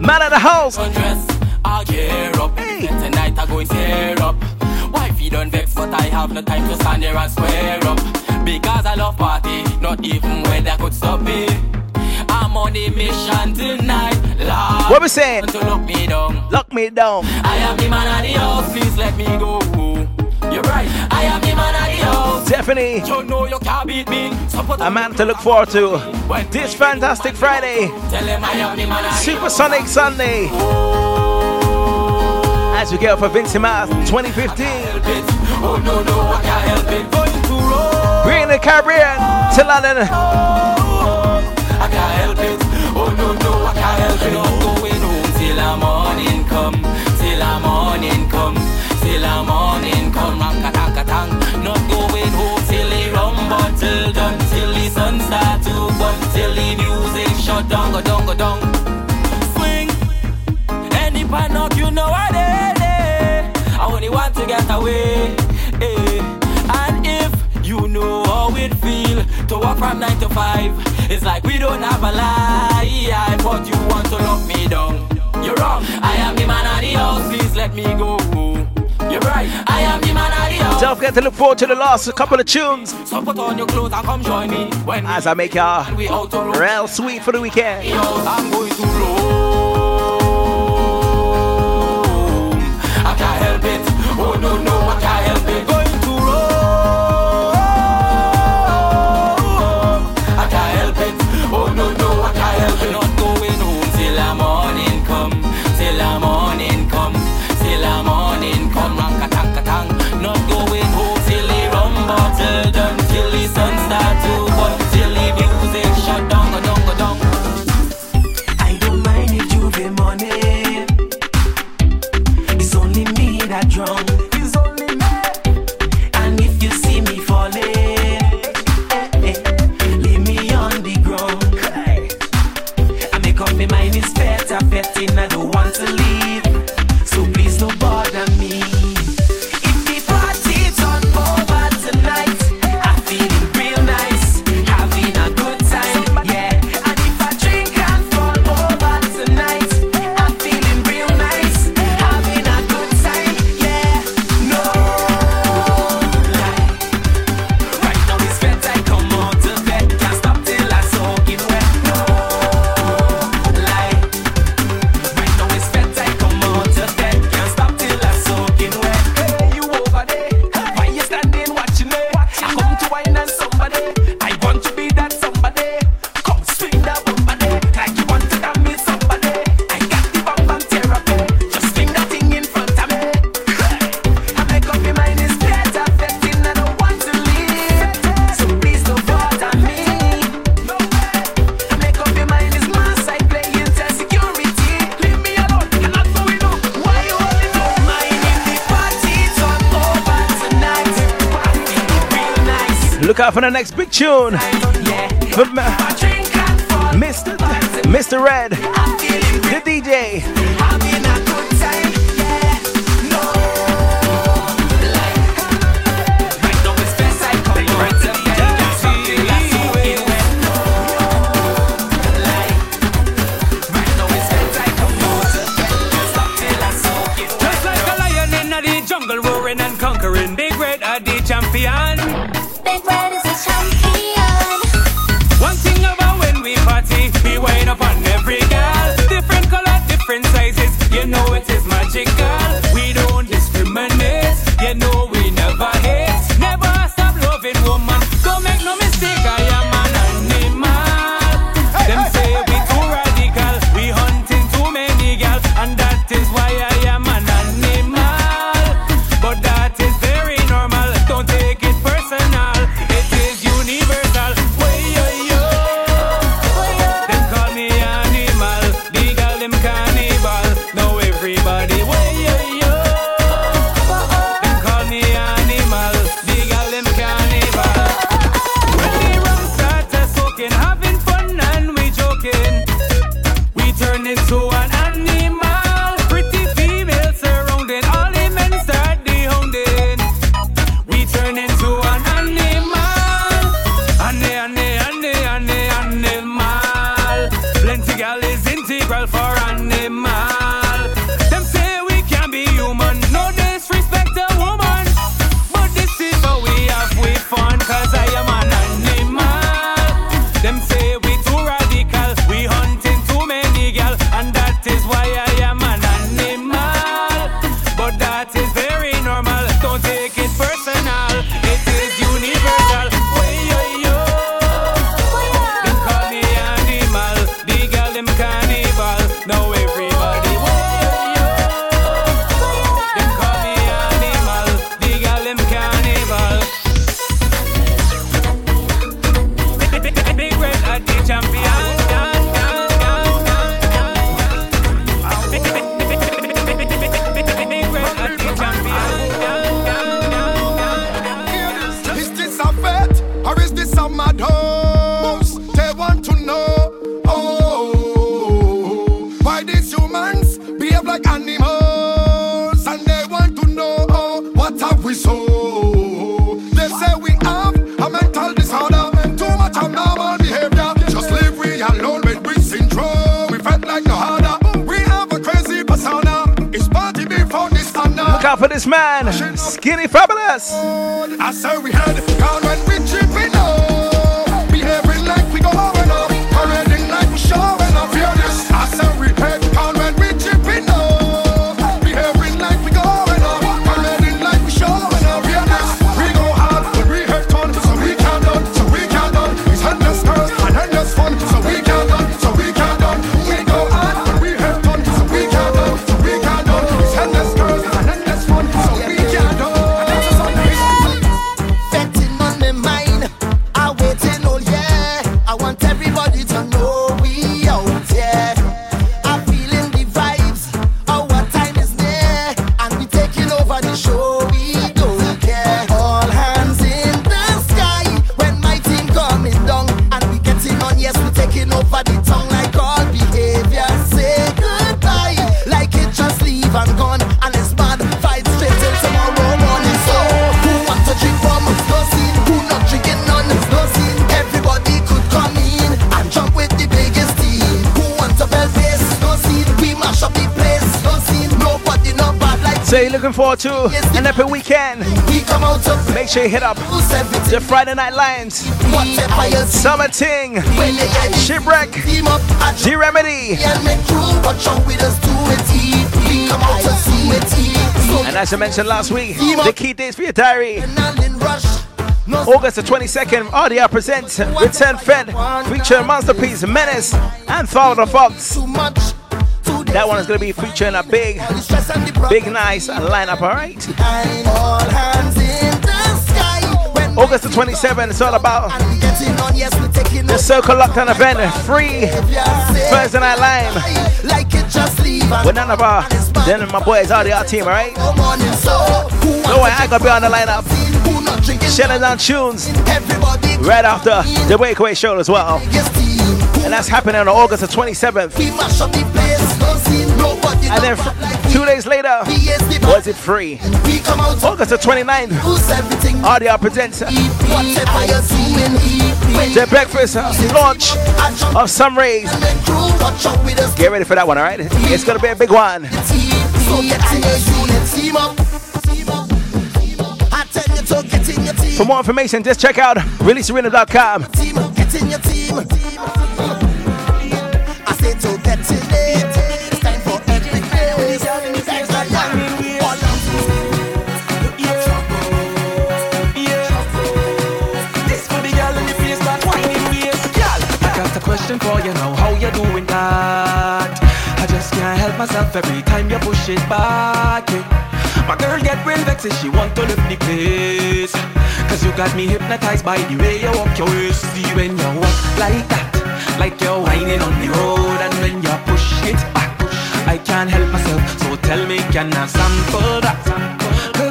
Man of the house. I'll gear up. Hey. Tonight I go tear up. Wifey don't vex, but I have no time to stand there and square up. Because I love party, not even weather could stop me. I'm on a mission tonight. Lord, What we saying? To lock me down. Lock me down. I am the man of the house, please let me go. Right. I am the man of the house. Definitely. You know you can't beat me. A man to look forward to this fantastic Friday. Tell him I am the man of Supersonic Sunday. As we get up for Vincy Mas 2015. Oh no, no, I can't help it. Going to roll. Bringing the Caribbean to London. I can't help it. Oh no, no, I can't help it. Not going home till the morning come. Till morning come till the morning come. Rock a tack a tang. Not going home till the rum till done. Till the sun start to burn. Till the music shut down. Go down, go down. Swing. Any I knock, you know I did. I only want to get away. eh. And if you know how it feel to work from nine to five, it's like we don't have a life. But you want to lock me down. You're wrong. I am the man of the house. Please let me go. Don't forget to look forward to the last couple of tunes. So put on your clothes and come join me. When As I make y'all real sweet for the weekend. Yo, I'm going to Rome. I can't help it. Oh no no, I can't. out for the next big tune. Mr. Mr. Red. To an epic weekend. Make sure you hit up the Friday Night Lions. Summer Ting, Shipwreck, G Remedy. and as I mentioned last week, the key dates for your diary. August the 22nd, RDR presents Return Fed, featuring Masterpiece, Menace, and Father the Fox. That one is going to be featuring a big, big, nice lineup. All. When August the 27th, it's all about on, the Circle Lockdown event, free Thursday Night Live. With none of our, then my boys, RDR team, alright? go morning. So No way, I gotta be on the lineup. Shelling down tunes right after the Breakaway show as well. And that's happening on August the 27th. And then two days later, was it free? August the 29th, lose. RDR presents the breakfast launch of Some Rays. Get ready for that one, alright? It's gonna be a big one. To. For more information, just check out releasearena.com. team, myself every time you push it back. yeah. My girl get real vexed she want to lift the place. Cause you got me hypnotized by the way you walk your waist. See when you walk like that, like you're whining on the road. And when you push it back, I can't help myself. So tell me, can I sample that?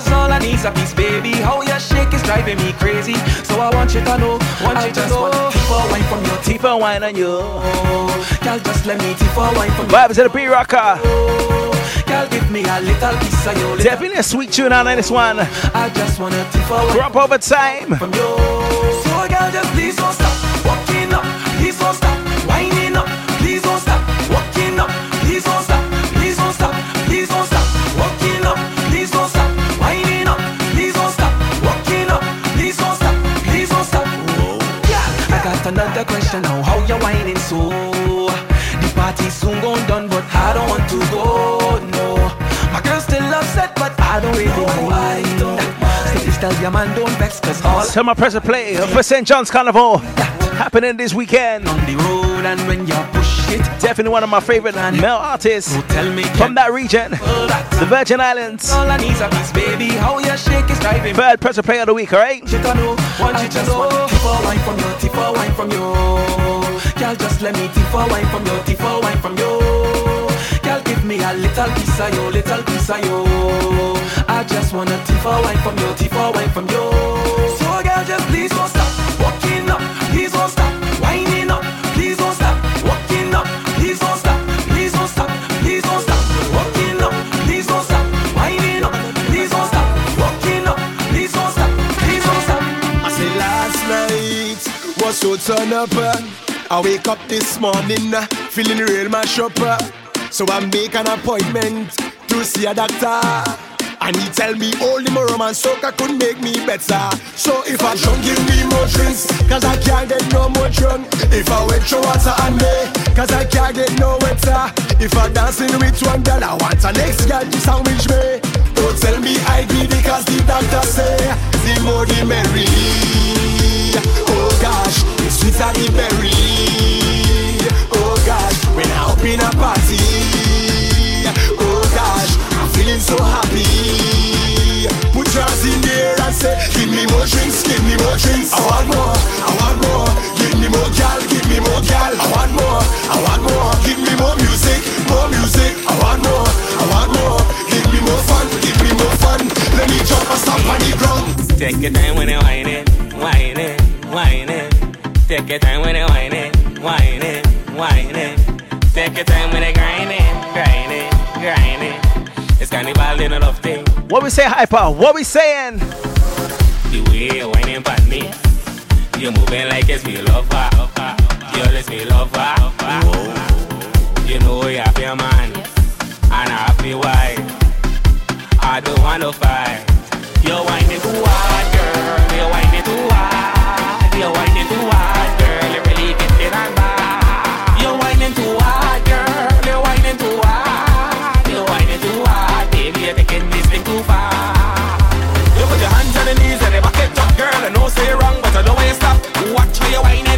Cause all I need's a piece, baby. How you shake is driving me crazy. So I want you to know, want I you just want to tip a wine from your Keep on wine on you. Oh, girl, just let me tip a wine from you. Vibes of the B Rocker. Oh, girl, give me a little piece of your little Definitely a sweet tune on this one. I just wanna tip a wine Drop over time. from you. So girl, just please don't stop question now. How you whining so? The party's soon gone done, but I don't want to go. No, my girl's still upset, but I don't really mind. Still, tell your man don't vex, cause all my pressure play for St. John's Carnival happening this weekend. on the road and when you push it, Definitely one of my favorite male artists from that region, the Virgin Islands. all I need's a piece, baby. How you shake is driving. Third pressure play of the week, alright? You to know, want you just want tip a wine from you, tip a wine from you. Girl, just let me tip a wine from you, tip a wine from you. Girl, give me a little piece of you, little piece of you. I just wanna tip a wine from you, tip a wine from you. So girl, just please don't stop walking up, please don't stop winding up, please don't stop walking up, please don't stop, please don't stop, please don't stop walking up, please don't stop winding up, please don't stop walking up, please don't stop, please don't stop. I say last night was so turn up. uh, I wake up this morning uh, feeling real mash up. uh, So I make an appointment to see a doctor. And he tell me only more romance soca could make me better. So if I drunk, give me more drinks, cause I can't get no more drunk. If I wet your water on me, cause I can't get no wetter. If I dancing with one girl, I want a next girl to sandwich me. Don't tell me I greedy cause the doctor say the more the merry. Drinks. I want more, I want more. Give me more gal, give me more gal. I want more, I want more. Give me more music, more music. I want more, I want more. Give me more fun, give me more fun. Let me jump and stomp on the ground. Take your time when you whine it, whine it, whine it. Take your time when you whine it, whine it, whine it. Take your time when you grind it, grind it, grind it. It's carnival in a love thing. What we say, hyper? What we saying? The way you moving like it's me lover. Girl, it's me lover. Oh. You know you happy man, and a happy wife. I don't want to fight. You're whining too hard, girl. You're whining too hard. You're whining too hard, Watch where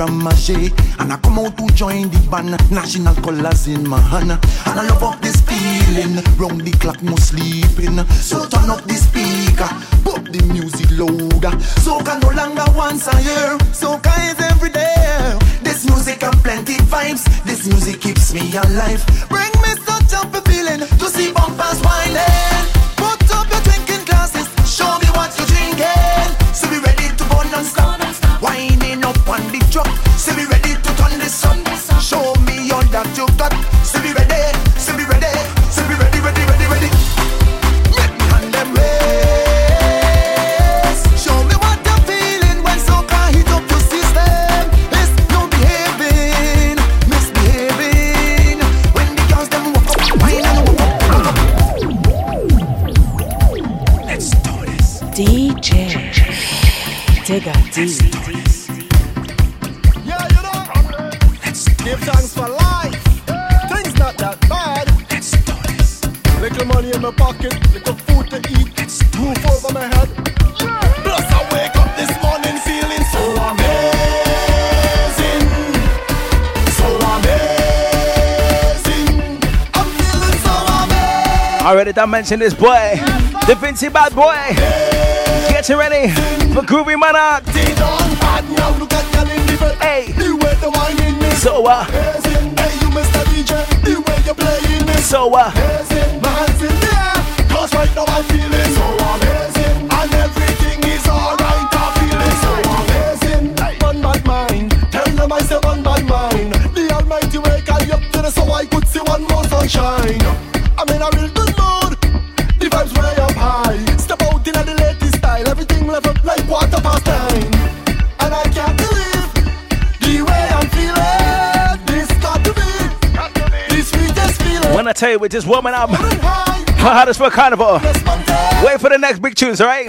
and I come out to join the band. National colors in my hand, and I love up this feeling. Round the clock, no sleeping. So turn up the speaker, put the music louder. So Soca no longer once a year, soca is every day. This music and plenty vibes, this music keeps me alive. Bring me such a feeling to see bumpers whining. Put up your drinking the truck. So we ready to turn this up. Show me all that you got. So we ready, so we ready, so we ready, ready, ready, ready. Make me hand them raise. Show me what you're feeling when soca hit up your system. It's no behaving, misbehaving. When the girls them walk up, wine and walk up, walk up. Let's do this. DJ Digga D. Already done mentioned this boy, the Vincy Bad Boy. Getting ready for Groovy Monarch. Hey. So uh, you. So uh, 'cause right now I'm feeling so amazing. And everything is alright, I'm feeling so amazing. Mind, tell them I say mind. The Almighty wake I up to the so I could see one more sunshine. I'm in a real feeling. when I tell you we're just warming up, for Carnival. Wait for the next big tunes, alright?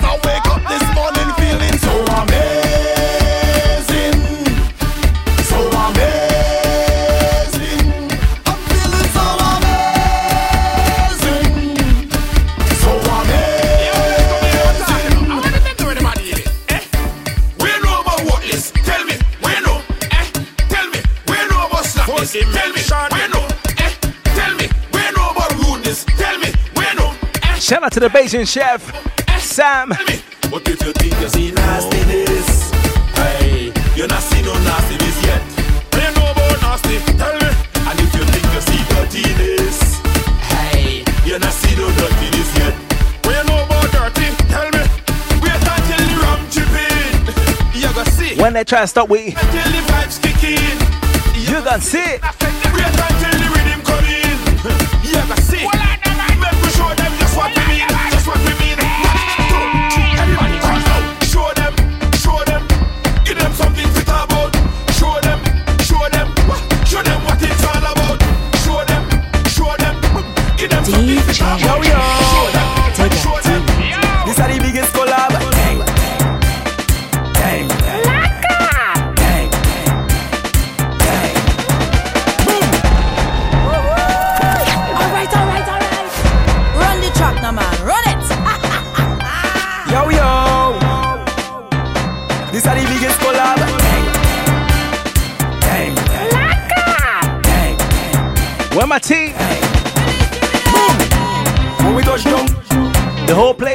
Shout out to the Bayesian chef, Sam. But if you think you see nastiness, hey, you not no nastiness yet. We know about nasty. Tell me. And if you think you see dirtiness, hey, you not no dirtiness yet. We know about dirty. Tell me. Until the rum chip in. You gonna see. When they try to stop we, you gonna see.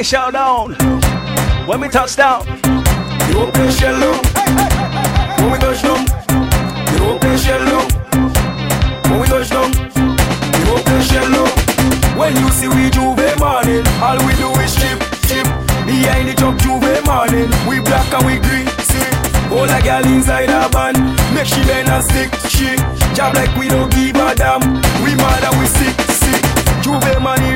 Shout down. When we touch down, the whole place shell down. When we touch down, the whole place shell down. When we touch down, the whole place shell down. When you see we J'ouvert morning, all we do is chip, chip. Behind the truck J'ouvert morning, we black and we green, see. All a girl inside a van, make she bend and stick, she. Job like we don't give a damn, we mad and we sick, sick. Juve money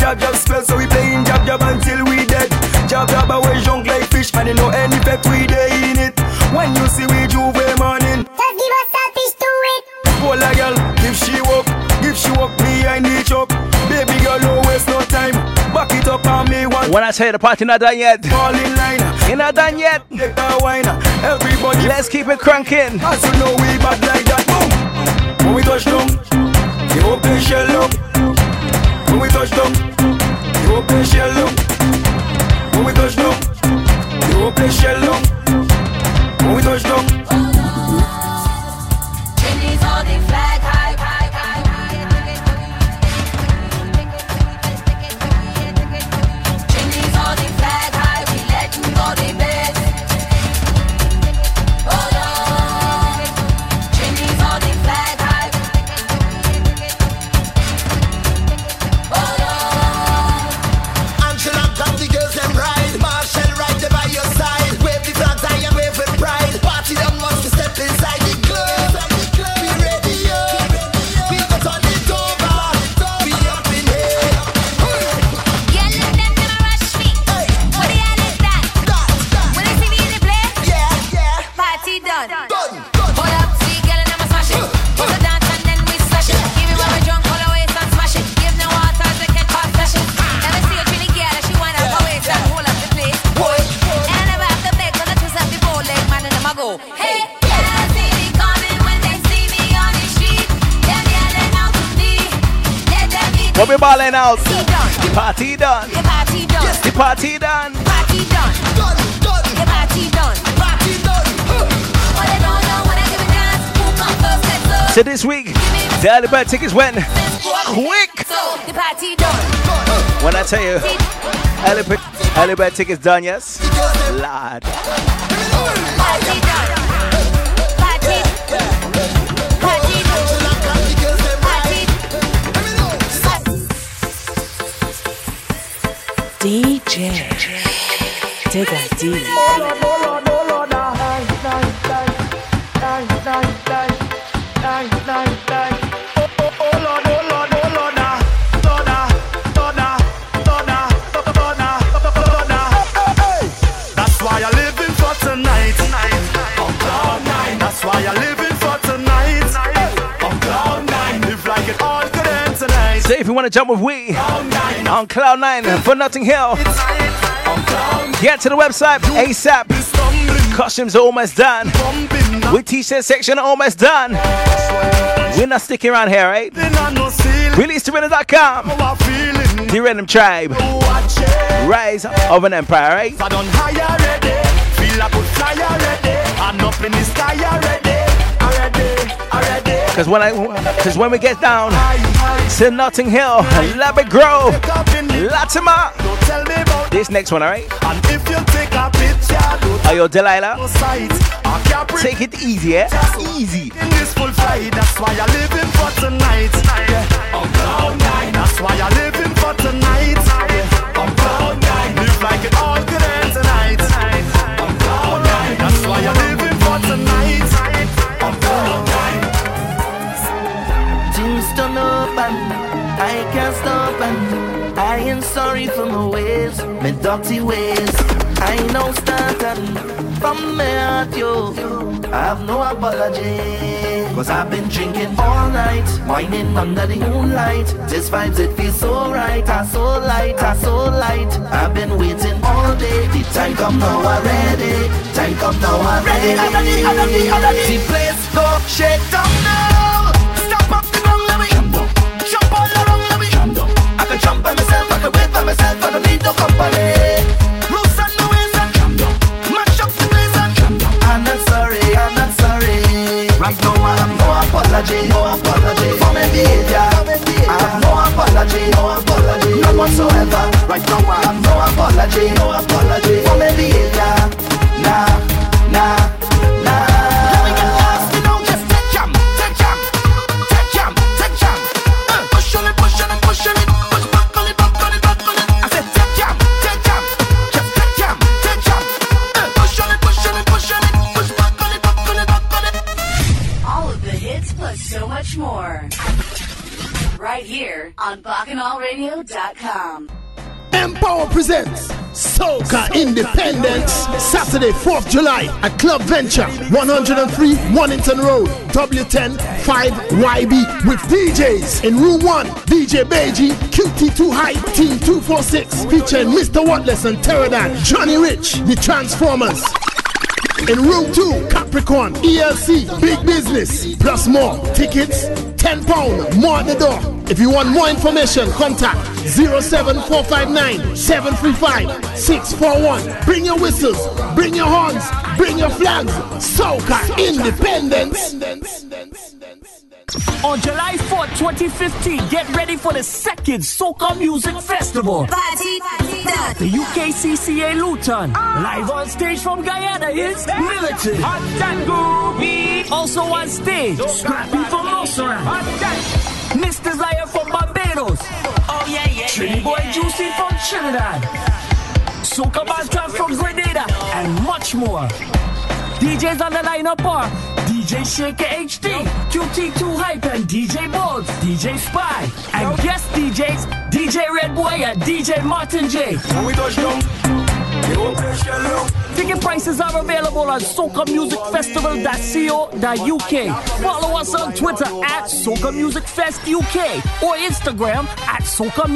jab jab spell, so we playing jab jab until we dead. Jab jab away junk like fish, and you know any effect we day in it. When you see we J'ouvert morning, Just give us a fish to it. Hold a girl, if she walk, if she walk behind the truck. Baby girl, no waste no time. Back it up on me one. when I tell you the party not done yet, Fall in line, you not done yet. take a wine. Everybody, Let's keep it cranking. as you know we bad like that. Boom. When we touch down, the whole place shell up. When we touch down, place shell. We touch down, the shell. When we touch. Balling out? Party done. The party done. The party done. The party done. Party done. Done, done. The party done. Party done. What they don't know when I give a dance, who come first, let's go. So this week, the early bird tickets went quick. So the party done. When I tell you, early, early bird tickets done, yes? Lord. Party done. DJ. Digga D. That's why I living for tonight. On cloud nine. That's why I living for tonight. On cloud nine. Live like it all could end tonight. So if you want to jump with we Cloud on Cloud9 for Notting Hill, get to the website ASAP. Costumes are almost done. We t-shirt section almost done. We're not sticking around here, right? nothing. Release to I? The Random Tribe. Rise of an empire, right? Cause when I, cause when we get down to Notting Hill, Labbit grow. Latima. This next one, alright? And if you take a picture, are you Delilah? Take it easy, yeah? Easy. In this full fight, that's why you're living for tonight. That's why you're living for tonight. Live like it all tonight. That's why you're living for tonight. And I can't stop and I ain't sorry for my ways, my dirty ways. I know starting from my heart, yo. I have no apology. Cause I've been drinking all night, whining under the moonlight. This vibes, it feels so right, I so light, I so light. I've been waiting all day, the time come now already. Time come now already. The place go shake down now. Jump by myself, I can wait by myself, I don't need no company. Apology, no apology for my behavior. I have no apology, no apology. Right now I have no apology, no apology for my behavior. Nah, nah. Right here on BacchanalRadio.com. Empower presents Soca Independence Saturday 4th July at Club Venture 103 Wornington Road W10 5YB with DJs in room 1 DJ Beji QT2 Hype Team 246 featuring Mr. Watless and Pterodon Johnny Rich The Transformers in room 2 Capricorn ELC Big Business plus more tickets 10 pound. More at the door. If you want more information contact 07459 735 641 bring your whistles bring your horns bring your flags. Soca Independence On July 4th, 2015, get ready for the second Soca Music Festival. At the UKCCA Luton. Live on stage from Guyana is Militant. Also on stage, Scrappy from Montserrat. Miss Desire from Barbados. Oh yeah, yeah. Trini Boy Juicy from Trinidad. Soca Bantam from Grenada. And much more. DJs on the lineup are DJ Shaker HD, QT2 Hype and DJ Bold, DJ Spy, and guest DJs DJ Red Boy and DJ Martin J. Ticket prices are available at socamusicfestival.co.uk. Follow us on Twitter at Soca or Instagram at Soca.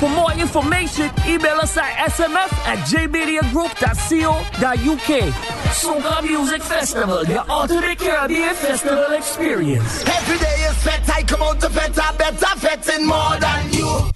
For more information, email us at smf at jmediagroup.co.uk. Soca Music Festival, the ultimate Caribbean festival experience. Every day is fete, I come out to fete, better fetting more than you.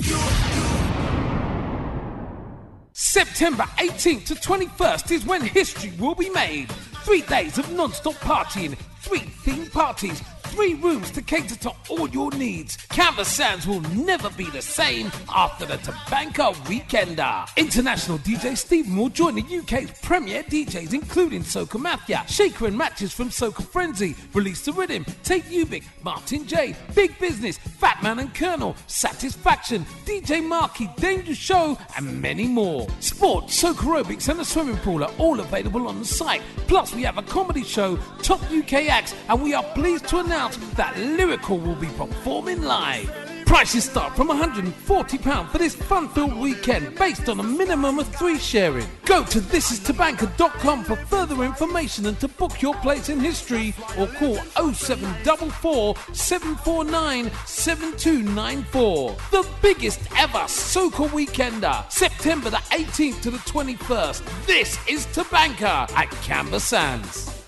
September 18th to 21st is when history will be made. Three days of non-stop partying, three theme parties, three rooms to cater to all your needs. Camber Sands will never be the same after the Tabanka Weekender. International DJ Stephen will join the UK's premier DJs, including Soca Mafia, Shaker and Matches from Soca Frenzy, Release the Rhythm, Tate Ubik, Martin J, Big Business, Fat Man and Colonel, Satisfaction, DJ Marky, Danger Show, and many more. Sports, Soca Aerobics, and a swimming pool are all available on the site. Plus, we have a comedy show, top UK acts, and we are pleased to announce that Lyrical will be performing live. Prices start from £140 for this fun-filled weekend based on a minimum of three sharing. Go to thisistabanka.com for further information and to book your place in history or call 0744 749 7294. The biggest ever Soca Weekender, September the 18th to the 21st. This is Tabanka at Camber Sands.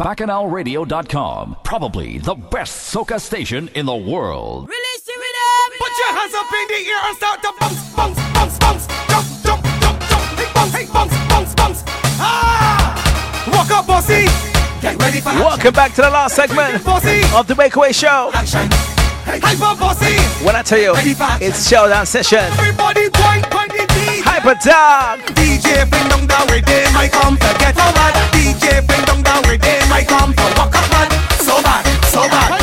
BacchanalRadio.com. Probably the best soca station in the world. Release the rhythm. Put your hands up in the air and start to bounce, bounce, bounce, bounce. Jump, jump, jump, jump. Hey, bounce, hey, bounce, bounce, bounce. Ah! Walk up, bossy. Get ready for Welcome back to the last segment of the Breakaway Show. Hyper bossy. When I tell you, it's showdown session. Everybody point, point the DJ. Hyper dog. DJ bring down the rhythm. I come to get man. DJ bring down the rhythm. I come to walk up man. So bad, so bad,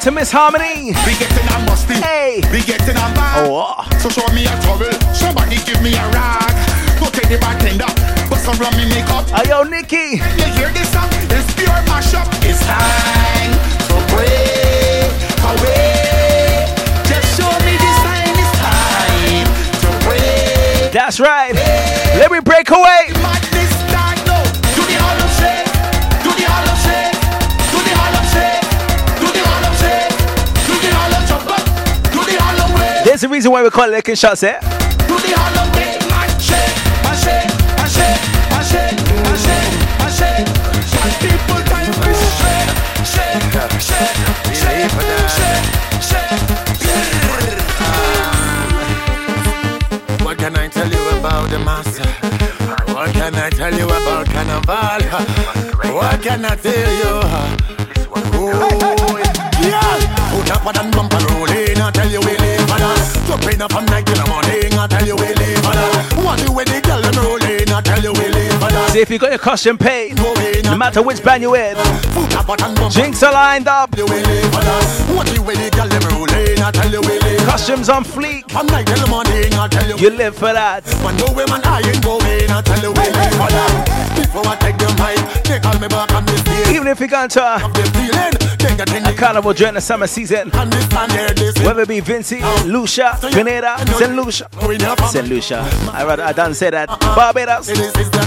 out to Miss Harmony. Be getting a musty. Hey. Be getting a bag. Oh. So show me a towel. Somebody give me a rag. Go take the bartender. Put some rum in makeup. Hey, yo, Nikki. You hear this song? It's pure mashup. It's time to break away. Just show me this time. It's time to break. That's right. Let me break away. Harlem the reason why we call it licking shots, eh? What can I tell you about the master? What can I tell you about Carnival? What can I tell you? Oh, yeah. Put up and bumper rolling, I tell you we live for that. Jumping up from night till the morning, I tell you we live for that. What do with the girl them rolling, I tell you we live for that. See if you got your costume paid, no matter which band you're with. Put up and bumper Drinks are lined up. you we live for that. What do with the girl them rolling, I tell you we live for that. Costumes on fleek. From night till the morning, I tell you You live for that. Man, no women I ain't going, I tell you we live for that. Before I take the mic, they call me back on this stage. Even if you're going to a, The feeling, they get in a the carnival during the summer season, understand their this. whether it be Vincy, oh. Lucia, Grenada, St. Lucia, St. Lucia, I rather I don't say that, uh-uh. Barbados, the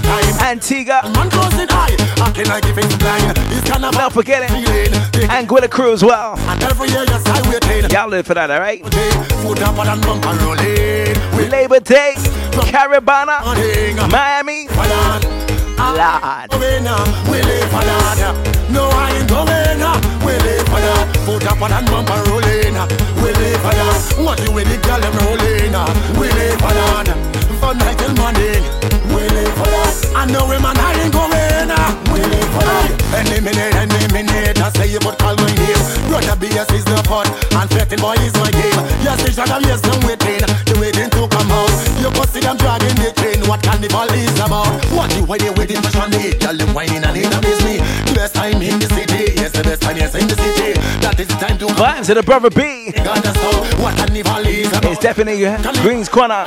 time. Antigua, Man closing eye, how can I give it? It's kind of not forgetting. Anguilla Crew as well. And every year you start waiting. Y'all live for that, alright? Foot up and bump and rolling. We Labor Day, Caribana. Miami. Lord. Um, we live for that. No, I ain't going on. Uh, we live for that. Foot up and bump and rolling. Uh, we live for that. What you with the girl them rolling? Uh, we live for that. From night till morning. We live for that. I know him and I ain't going. We live for that. Any minute, any minute, I say you but call my name. Brother BS is the fun, and threatening boy is my game. Yes, they shall have yes, them waiting. They waiting to come out. You see them dragging the train. What carnival is about? What you why they waiting for Sunday? Girl, them whining and it amaze me. The best time in the city. Yes, the best time, yes, in the city. That is the time to Vibes to the brother B. God, that's how what carnival is about. It's definitely Green's Corner.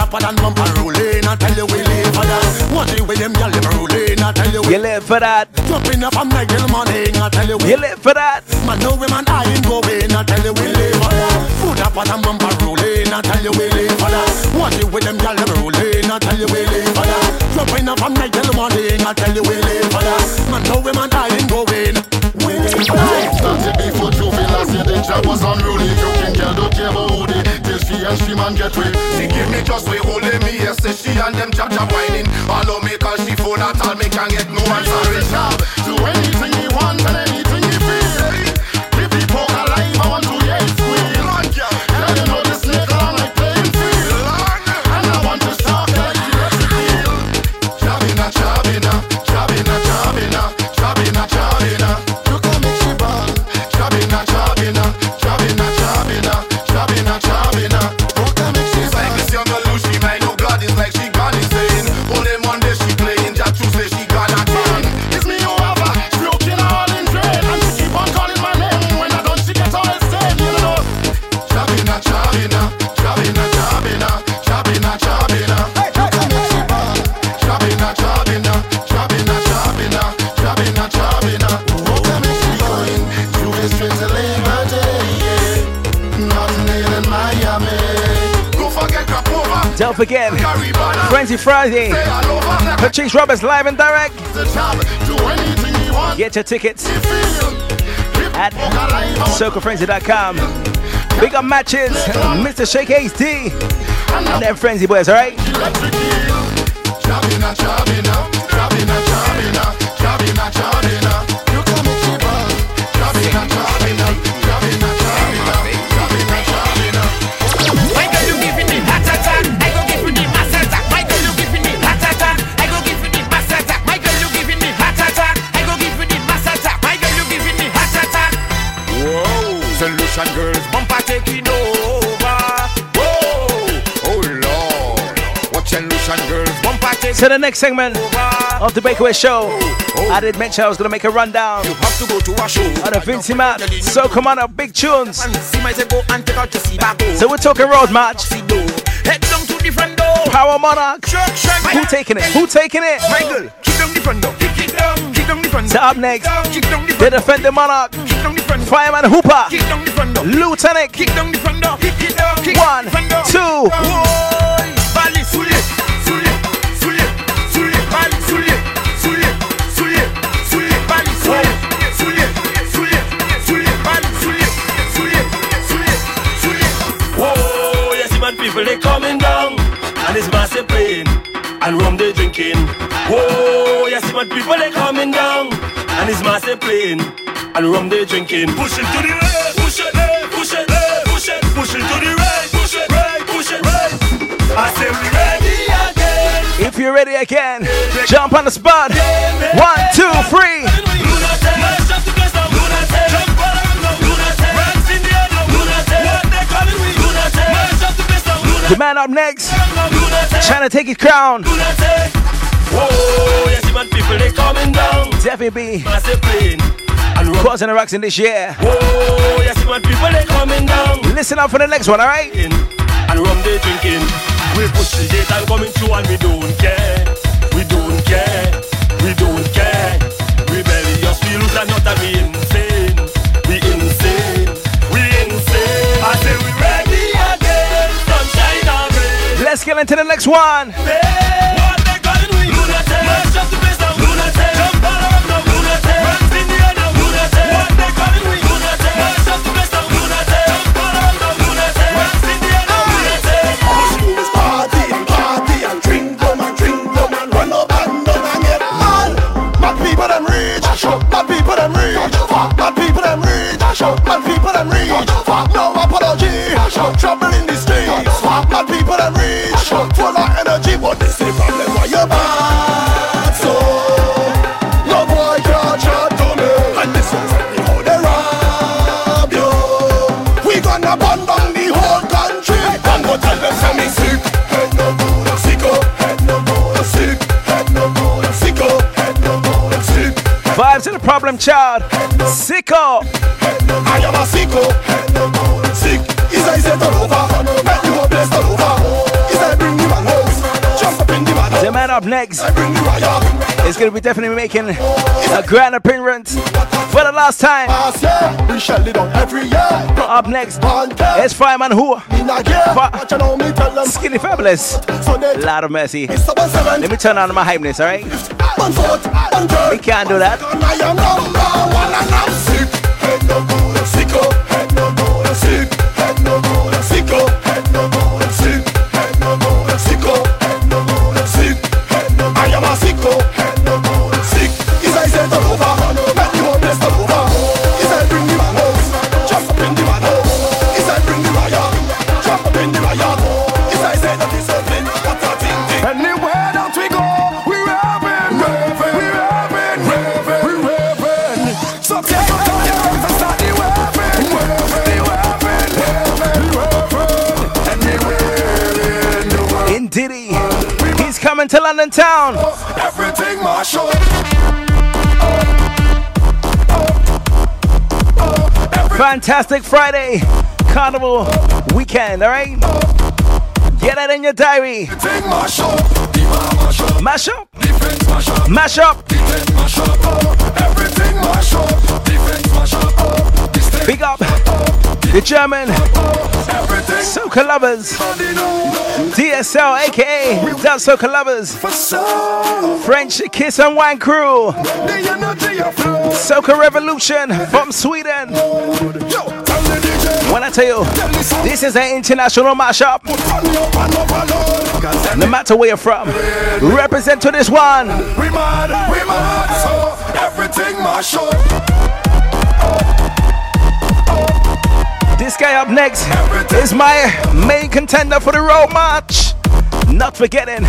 Up and bump and rolling. I tell you we live for that. What you with them girl them rolling? I tell you You live for that. jumping up from night till morning. I tell you You live for that. Man, no women I ain't going. I tell you we live for that. Put up and bump and rolling. I tell you we live for that. What you with them girl them rolling? I tell you we live for that. Jumping up from night till morning. I tell you we live for that. Man, no women I ain't going. We live for that. Started before juvenile, say the job was unruly. Joking girl, don't care about who they Till she and she man get way. She give me just way holding me, yes, say she and them jab jab whining. All me cause she full that all me can get no answer. Job, do anything he want Frenzy Friday. Patrice Roberts live and direct. Get your tickets at circlefrenzy.com. Big up matches, Mr. Shake HD, and them Frenzy Boys, alright? So the next segment, of the Breakaway Show. I did mention I was gonna make a rundown. You have to go to a show. On the Vincy Mas. So come on up, big tunes. See my go and take out your seat back home. So we're talking road match. Head down to the front door. Power Monarch. Who taking it? Who taking it? Michael, kick down the front door. Kick it down. Kick down the front So up next, Kick down the the front door. defending Monarch. Kick down the front door. Fireman Hooper. Kick down the front door. Lieutenant. Kick down rum they drinking. Whoa, yes, man, people they coming down, and it's massive playing, and rum they drinking. Push it to the right, push it, eh, push it, eh, push it, push it to the right, push it, right, push it, right. I say we ready again. If you're ready again, jump on the spot. One, two, three. The man up next, trying to take his crown. Whoa, yes, man, people they coming down, massive playing, and causing rocks in this year. Whoa, yes, people they coming down. Listen up for the next one, alright? and rum they drinking. We push the gate and coming through and we don't care. We don't care. We don't care. Rebellious, we lose and not a we insane. We insane. We insane. I say we ready again. Sunshine and rain. Let's get into the next one. What trouble in the end, don't underestimate. What they calling me? Best of the best, don't underestimate. Best in the end, don't underestimate. All schools party, party and drink, come and drink, come and run up and down and get mad. Mad people them reach, mad people them reach, mad people them reach, mad people them reach. No apology, travelling these streets. Mad people them rich, full of energy, but this the problem. Why you problem child. Sicko. I am a sicko, sick. Is I say turn over, make the whole place turn over. Is I bring the man home, jump up in the man The man up next bring the riot. is going to be definitely making a grand appearance for the last time. We shell it on every year. Up next is Fireman Who. in a gear, Fa- but you know me tell them Skinny Fabulous. Lot of mercy. it's. Let me turn on my hypeness, alright? One foot, one third. We can't do that. Coming to London town. Everything mash up. Fantastic Friday. Carnival weekend, alright? Get that in your diary. Everything mash up. Mash up. Mash up. Defense mash up. Mash up. The tent mash up. Everything mash up. Defense mash up. The Big up. The German Soca Lovers. DSL, aka Dance Soca Lovers. French Kiss and Wine Crew. Soca Revolution from Sweden. When I tell you, this is an international mashup. No matter where you're from, represent to this one. everything mash. This guy up next is my main contender for the road march. Not forgetting.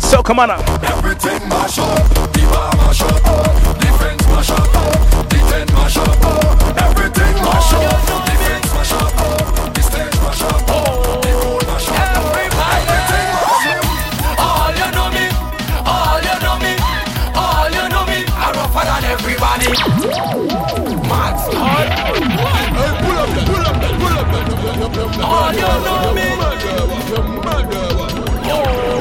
So come on up.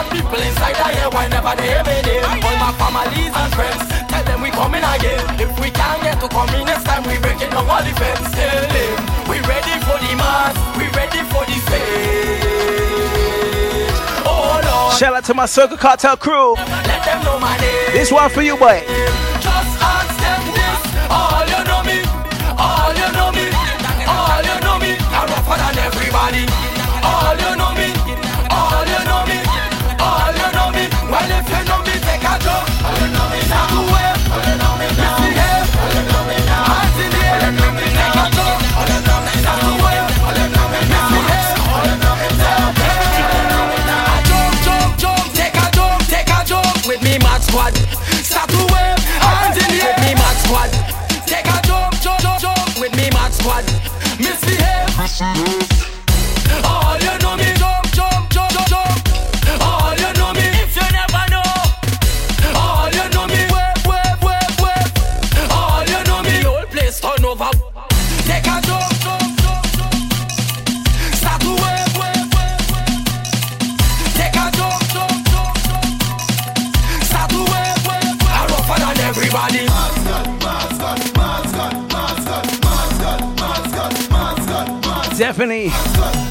bad people inside I hear why never they hear me name All my families and friends Tell them we coming again. If we can't get to come in next time We break it down all the fence. Tell them we ready for the mass We ready for the stage. Oh Lord. Shout out to my Circle Cartel crew. Let them know my name. This one for you boy.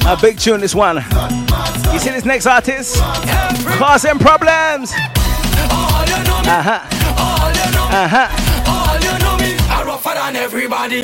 A big tune, this one. You see this next artist? Causing problems. Uh huh. Uh huh. All you know me, I rougher than everybody.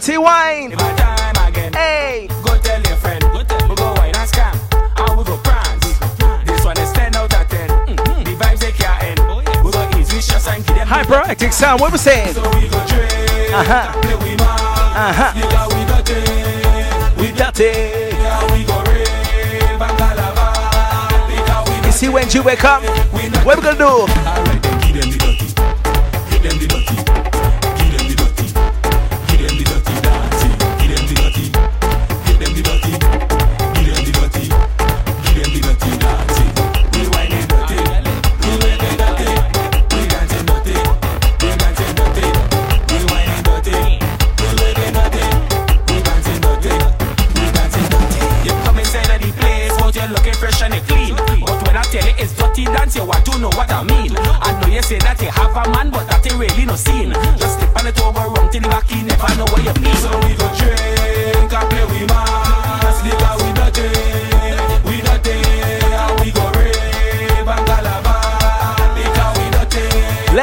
party wine. Hey, go tell your friend. Go tell we go wine and scam. And we go prance. This one is 10 out of 10. Mm-hmm. The vibes they. Oh, yes. We go easy and give them. Hyperactive sound, what we saying? So we go drink. Uh-huh. Play. Uh-huh. We got it. We got it. We go rave and galava. You see when you wake up, what we gonna do?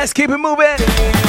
Let's keep it moving.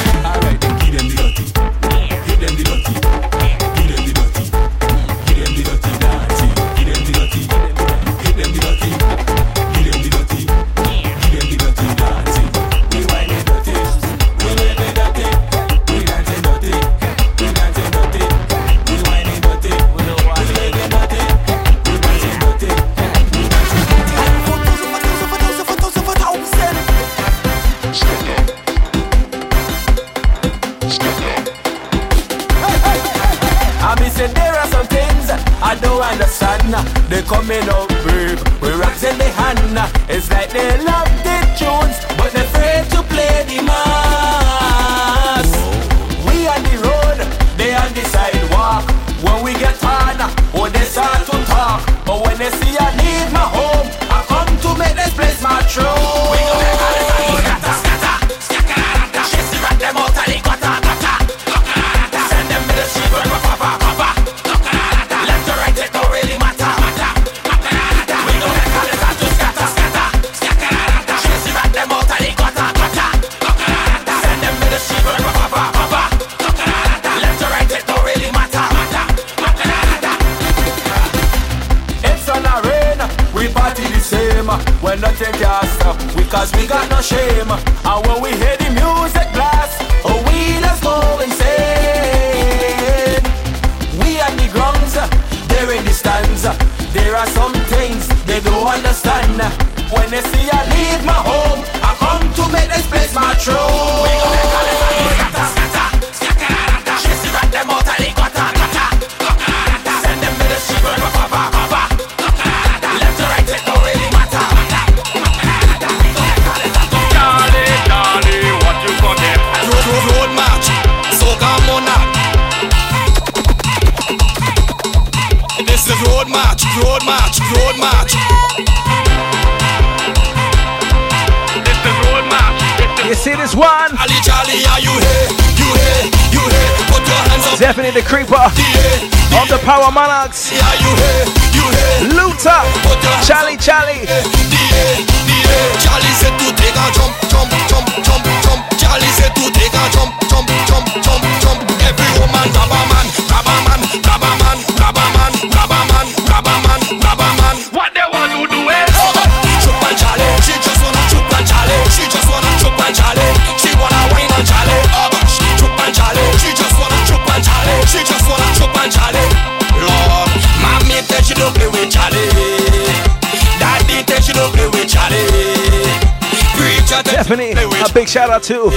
shout out to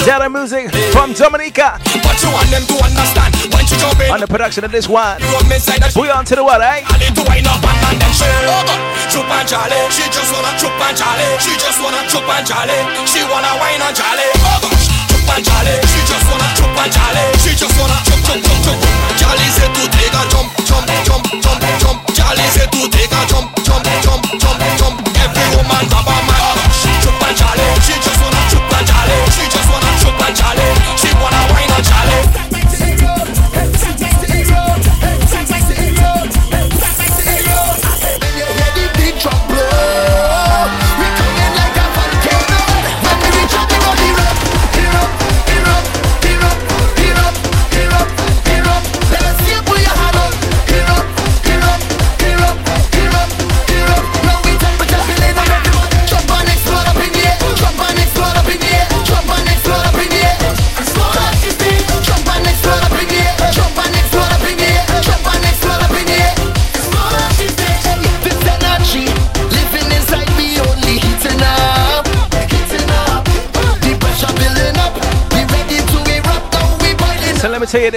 Data Music from Dominica. You want them to understand when you jump in. On the production of this one. We on to the what, eh? I need to wind up and then and jolly. She just wanna and jolly. She just wanna and jolly. She wanna and jolly. She just wanna and jolly. She just wanna. Jolly to take a jump, jump, jump, jump, jump. Jolly to take a jump, jump, jump, jump, jump. Every woman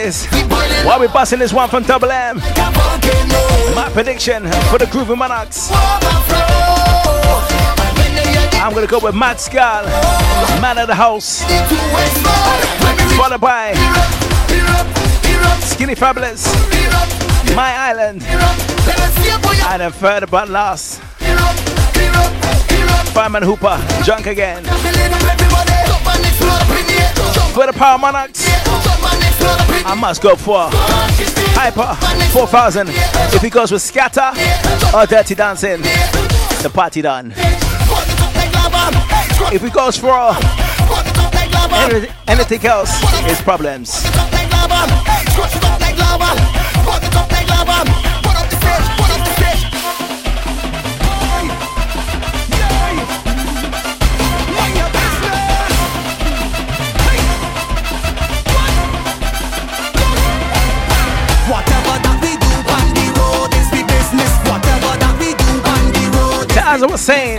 this. While we're busting this one from Double M, my prediction for the Groovy Monarchs. I'm gonna go with Mad Skull, man of the house, followed by Skinny Fabulous, My Island, and then further but last, Fireman Hooper, drunk again. For the Power Monarchs. I must go for Hypa 4000 if it goes with Scatter or Dirty Dancing. The party done. If it goes for anything else, it's problems. as I was saying,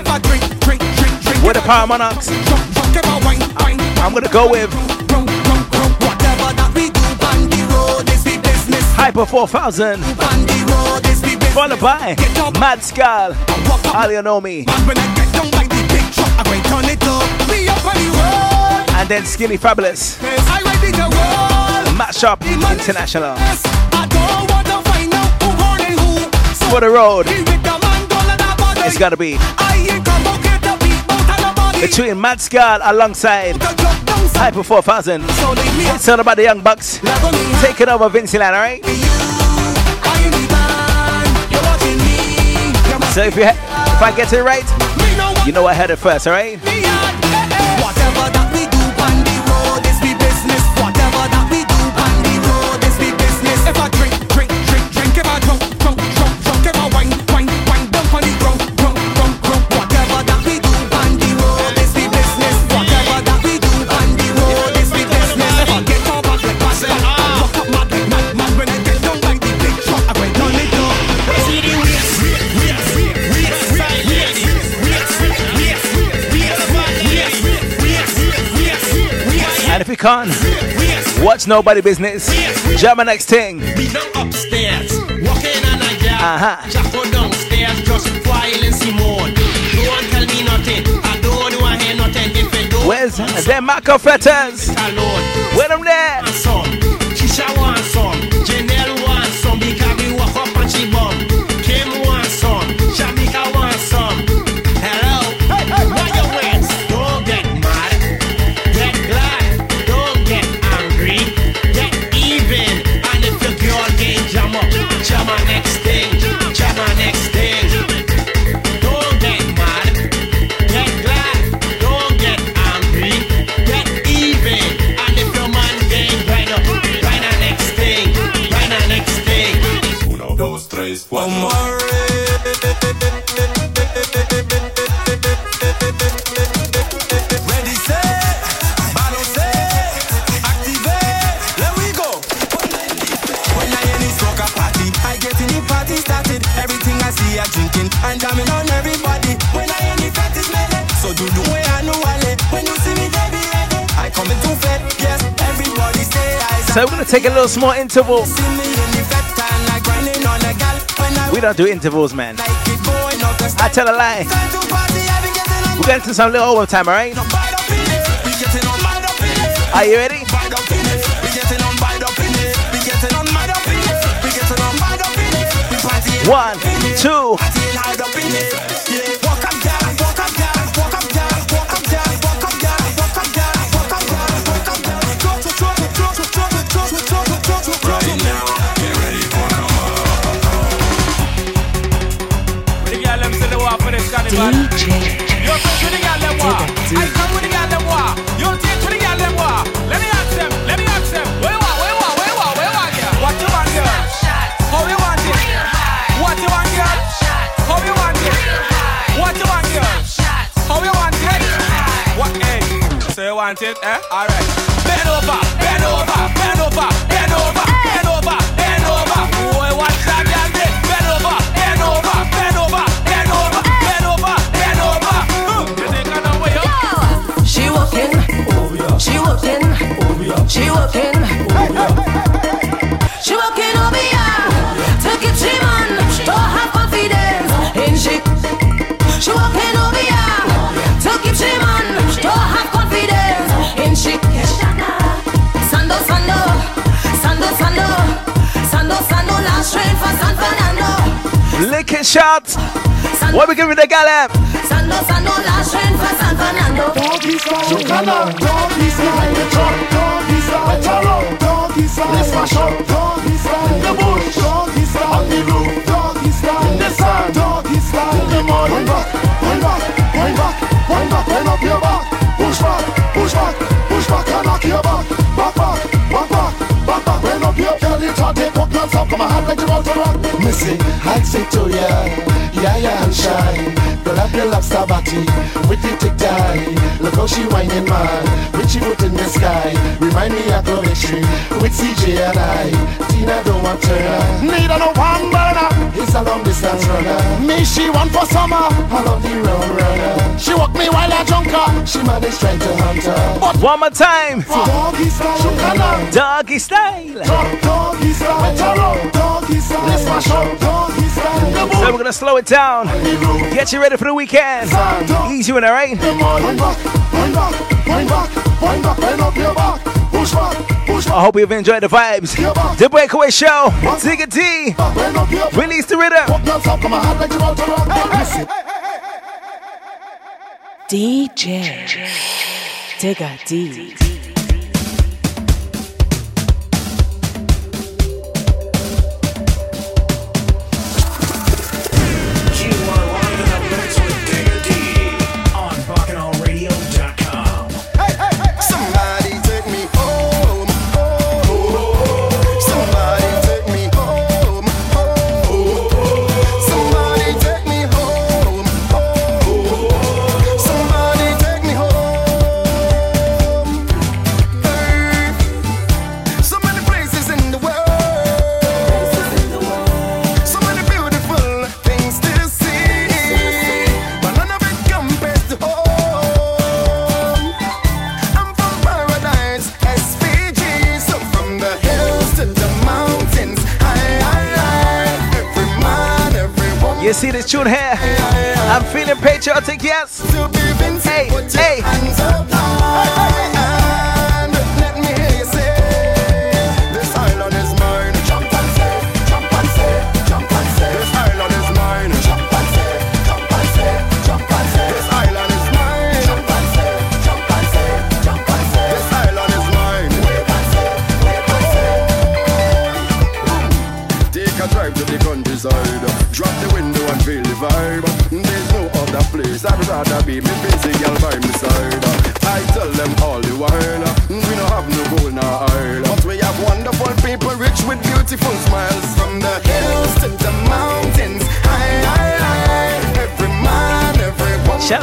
with the Power Monarchs, I'm gonna go with Hypa 4000, followed by Mad Skull, Alionomi, and then Skinny Fabulous, Matchup International. For the road. It's gotta be between Mad Skull alongside Hypa 4000. It's all about the Young Bucks taking over Vinceland, alright? So if you ha- if I get it right, you know I had it first, alright? Watch What's nobody business? German next thing. Uh-huh. Jacko downstairs, just while Simone. No one tell me nothing. I don't want hear nothing. Where's them Marco Fetters? Where them there? take a little small interval. We don't do intervals, man. I tell a lie. We're going to some little overtime, alright? Are you ready? One, two. For this. Yo. Let me ask them. Let me ask them. Where want? Where want? Where? Where want, girl? What you want, girl? How you want? What you want, girl? You want it? What you want, girl? You want it? What? So you want it? Eh? All right. Bend over, bend over, bend over, she walking, she walking over here. Take it, she man, to have confidence in she. She walking over here. Take it, she man, to have confidence in she. Sando, sando, sando, sando, sando, sando. Last train for San Fernando. Licking shots. What we giving the gal app? Sando, sando, last train for San Fernando. Doggy style, you cannot. Doggy style, the truck. Doggy let's mash up. Doggy style, the bush. Doggy style, on the roof. Doggy style, in the sun. Doggy style, in the mud. Wind back, wind back, wind back, wind back, wind up your back. Push back, push back, push back, and knock your back. Back, back, back, back, back, back, wind up your. You can't take what girls up. Come on, hand like you want to rock. Missy, I'd say to ya, yeah, yeah, and shine. Girl, up your lobster body with the tick tie. Look how she whining, man. With she foot in the sky. Remind me of Coventry with CJ and I. Tina don't want her. Need a no one burner. It's a long distance runner. Me, she want for summer. I love the road runner. She walk me while I drunk her. She man is trying to hunt her. But One more time. doggy style, you Israel. So we're gonna slow it down. Get you ready for the weekend. Easy one, alright? I hope you've enjoyed the vibes. The Breakaway Show, Tigger D, release the rhythm. DJ Digger D.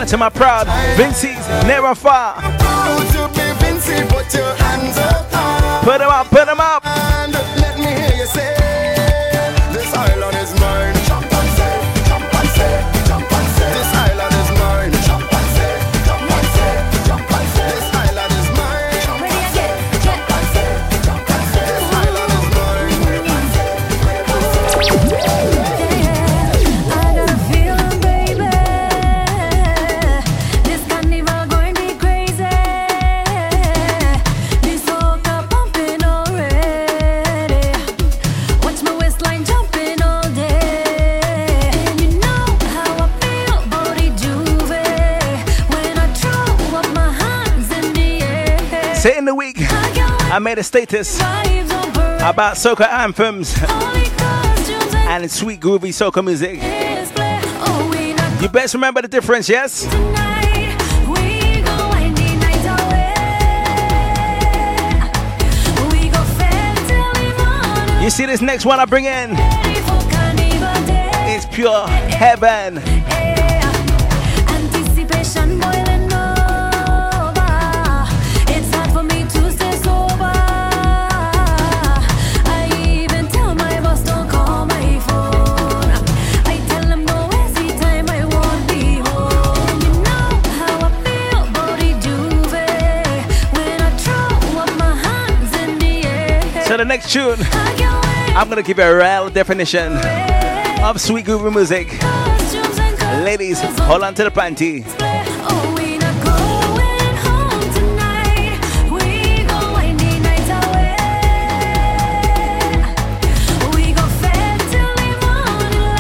to my proud Vincy's never made a status about soca anthems and sweet groovy soca music. You best remember the difference, yes? You see this next one I bring in? It's pure heaven. The next tune, I'm gonna give a real definition of sweet groovy music. Ladies, hold on to the panty.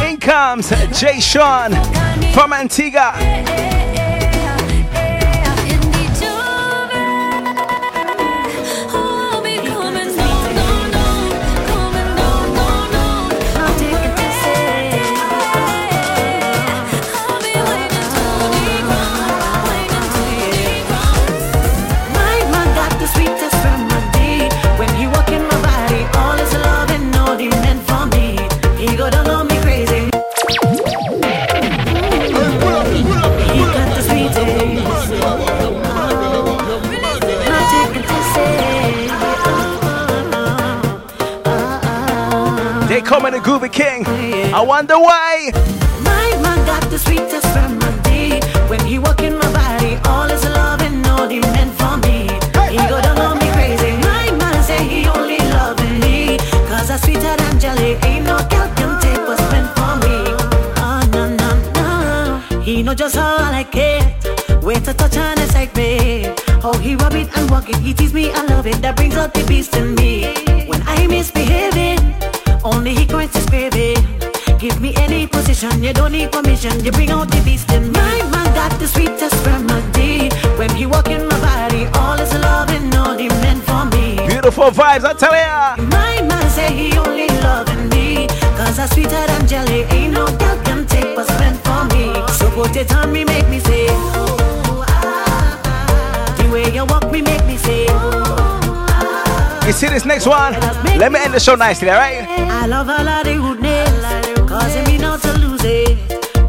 In comes Jay Sean from Antigua. The King. I wonder why. My man got the sweetest remedy. When he walk in my body, all is love and all he meant for me. He go down on me crazy. My man say he only loving me. Cause I'm sweeter than jelly. Ain't no girl can take what's meant for me. Oh know just how I like it. Way to touch and excite me. How he rub it and walk it, he tease me, I love it. That brings out the beast in me. When I misbehaving, only he quenches craving. Give me any position, you don't need permission. You bring out the beast in me. My man got the sweetest remedy. When he walk in my body, all is love and all he meant for me. Beautiful vibes, I tell ya. My man say he only loving me Cause I'm sweeter than jelly Ain't no girl can take what's meant for me So put it on me, make me say "Ooh, ah, ah." The way you walk me, make me say "Ooh, You see this next one? Let me end the show nicely, alright? I love all of the rudeness Cause him me not to lose it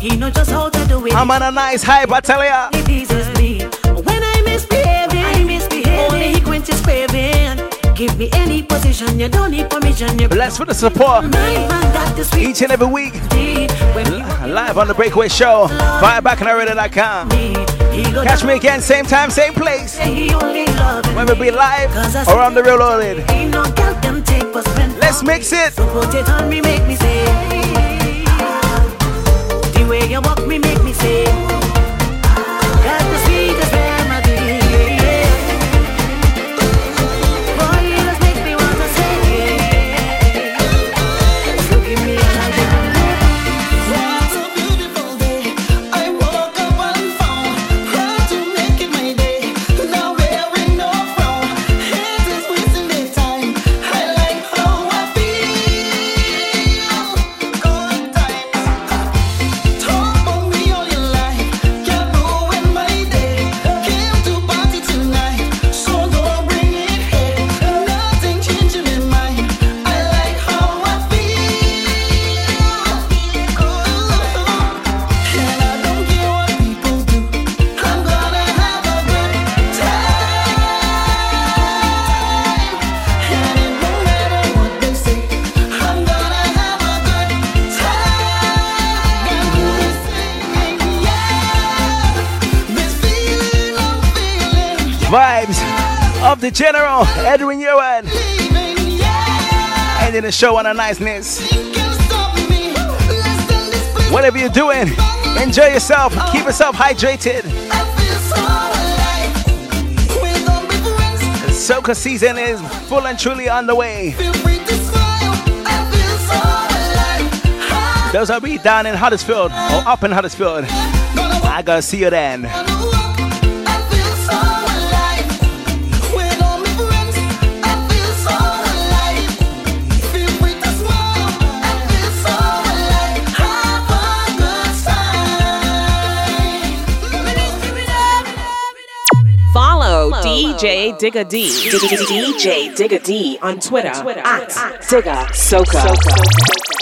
He know just how to do it I'm on a nice hype, I tell ya. He pleases me When I misbehaving, I misbehaving Only he quenches craving Give me any position, you don't need permission You Blessed for the support. My man got the sweet Each and every week. When Live on the Breakaway Show. Firebackandalready.com. Catch me again, same time, same place. He only loving When we be live or on the reloaded. Ain't no girl can take what's meant for Let's mix it. So put it on me, make me say The way you walk me, make me say the General, Edwin Ewan. Ending the show on a niceness. Whatever you're doing, enjoy yourself. Keep yourself hydrated. Soca season is full and truly on the way. Those are be down in Huddersfield or up in Huddersfield. I gotta see you then. DJ Digga D. DJ Digga D on Twitter at Digga Soca.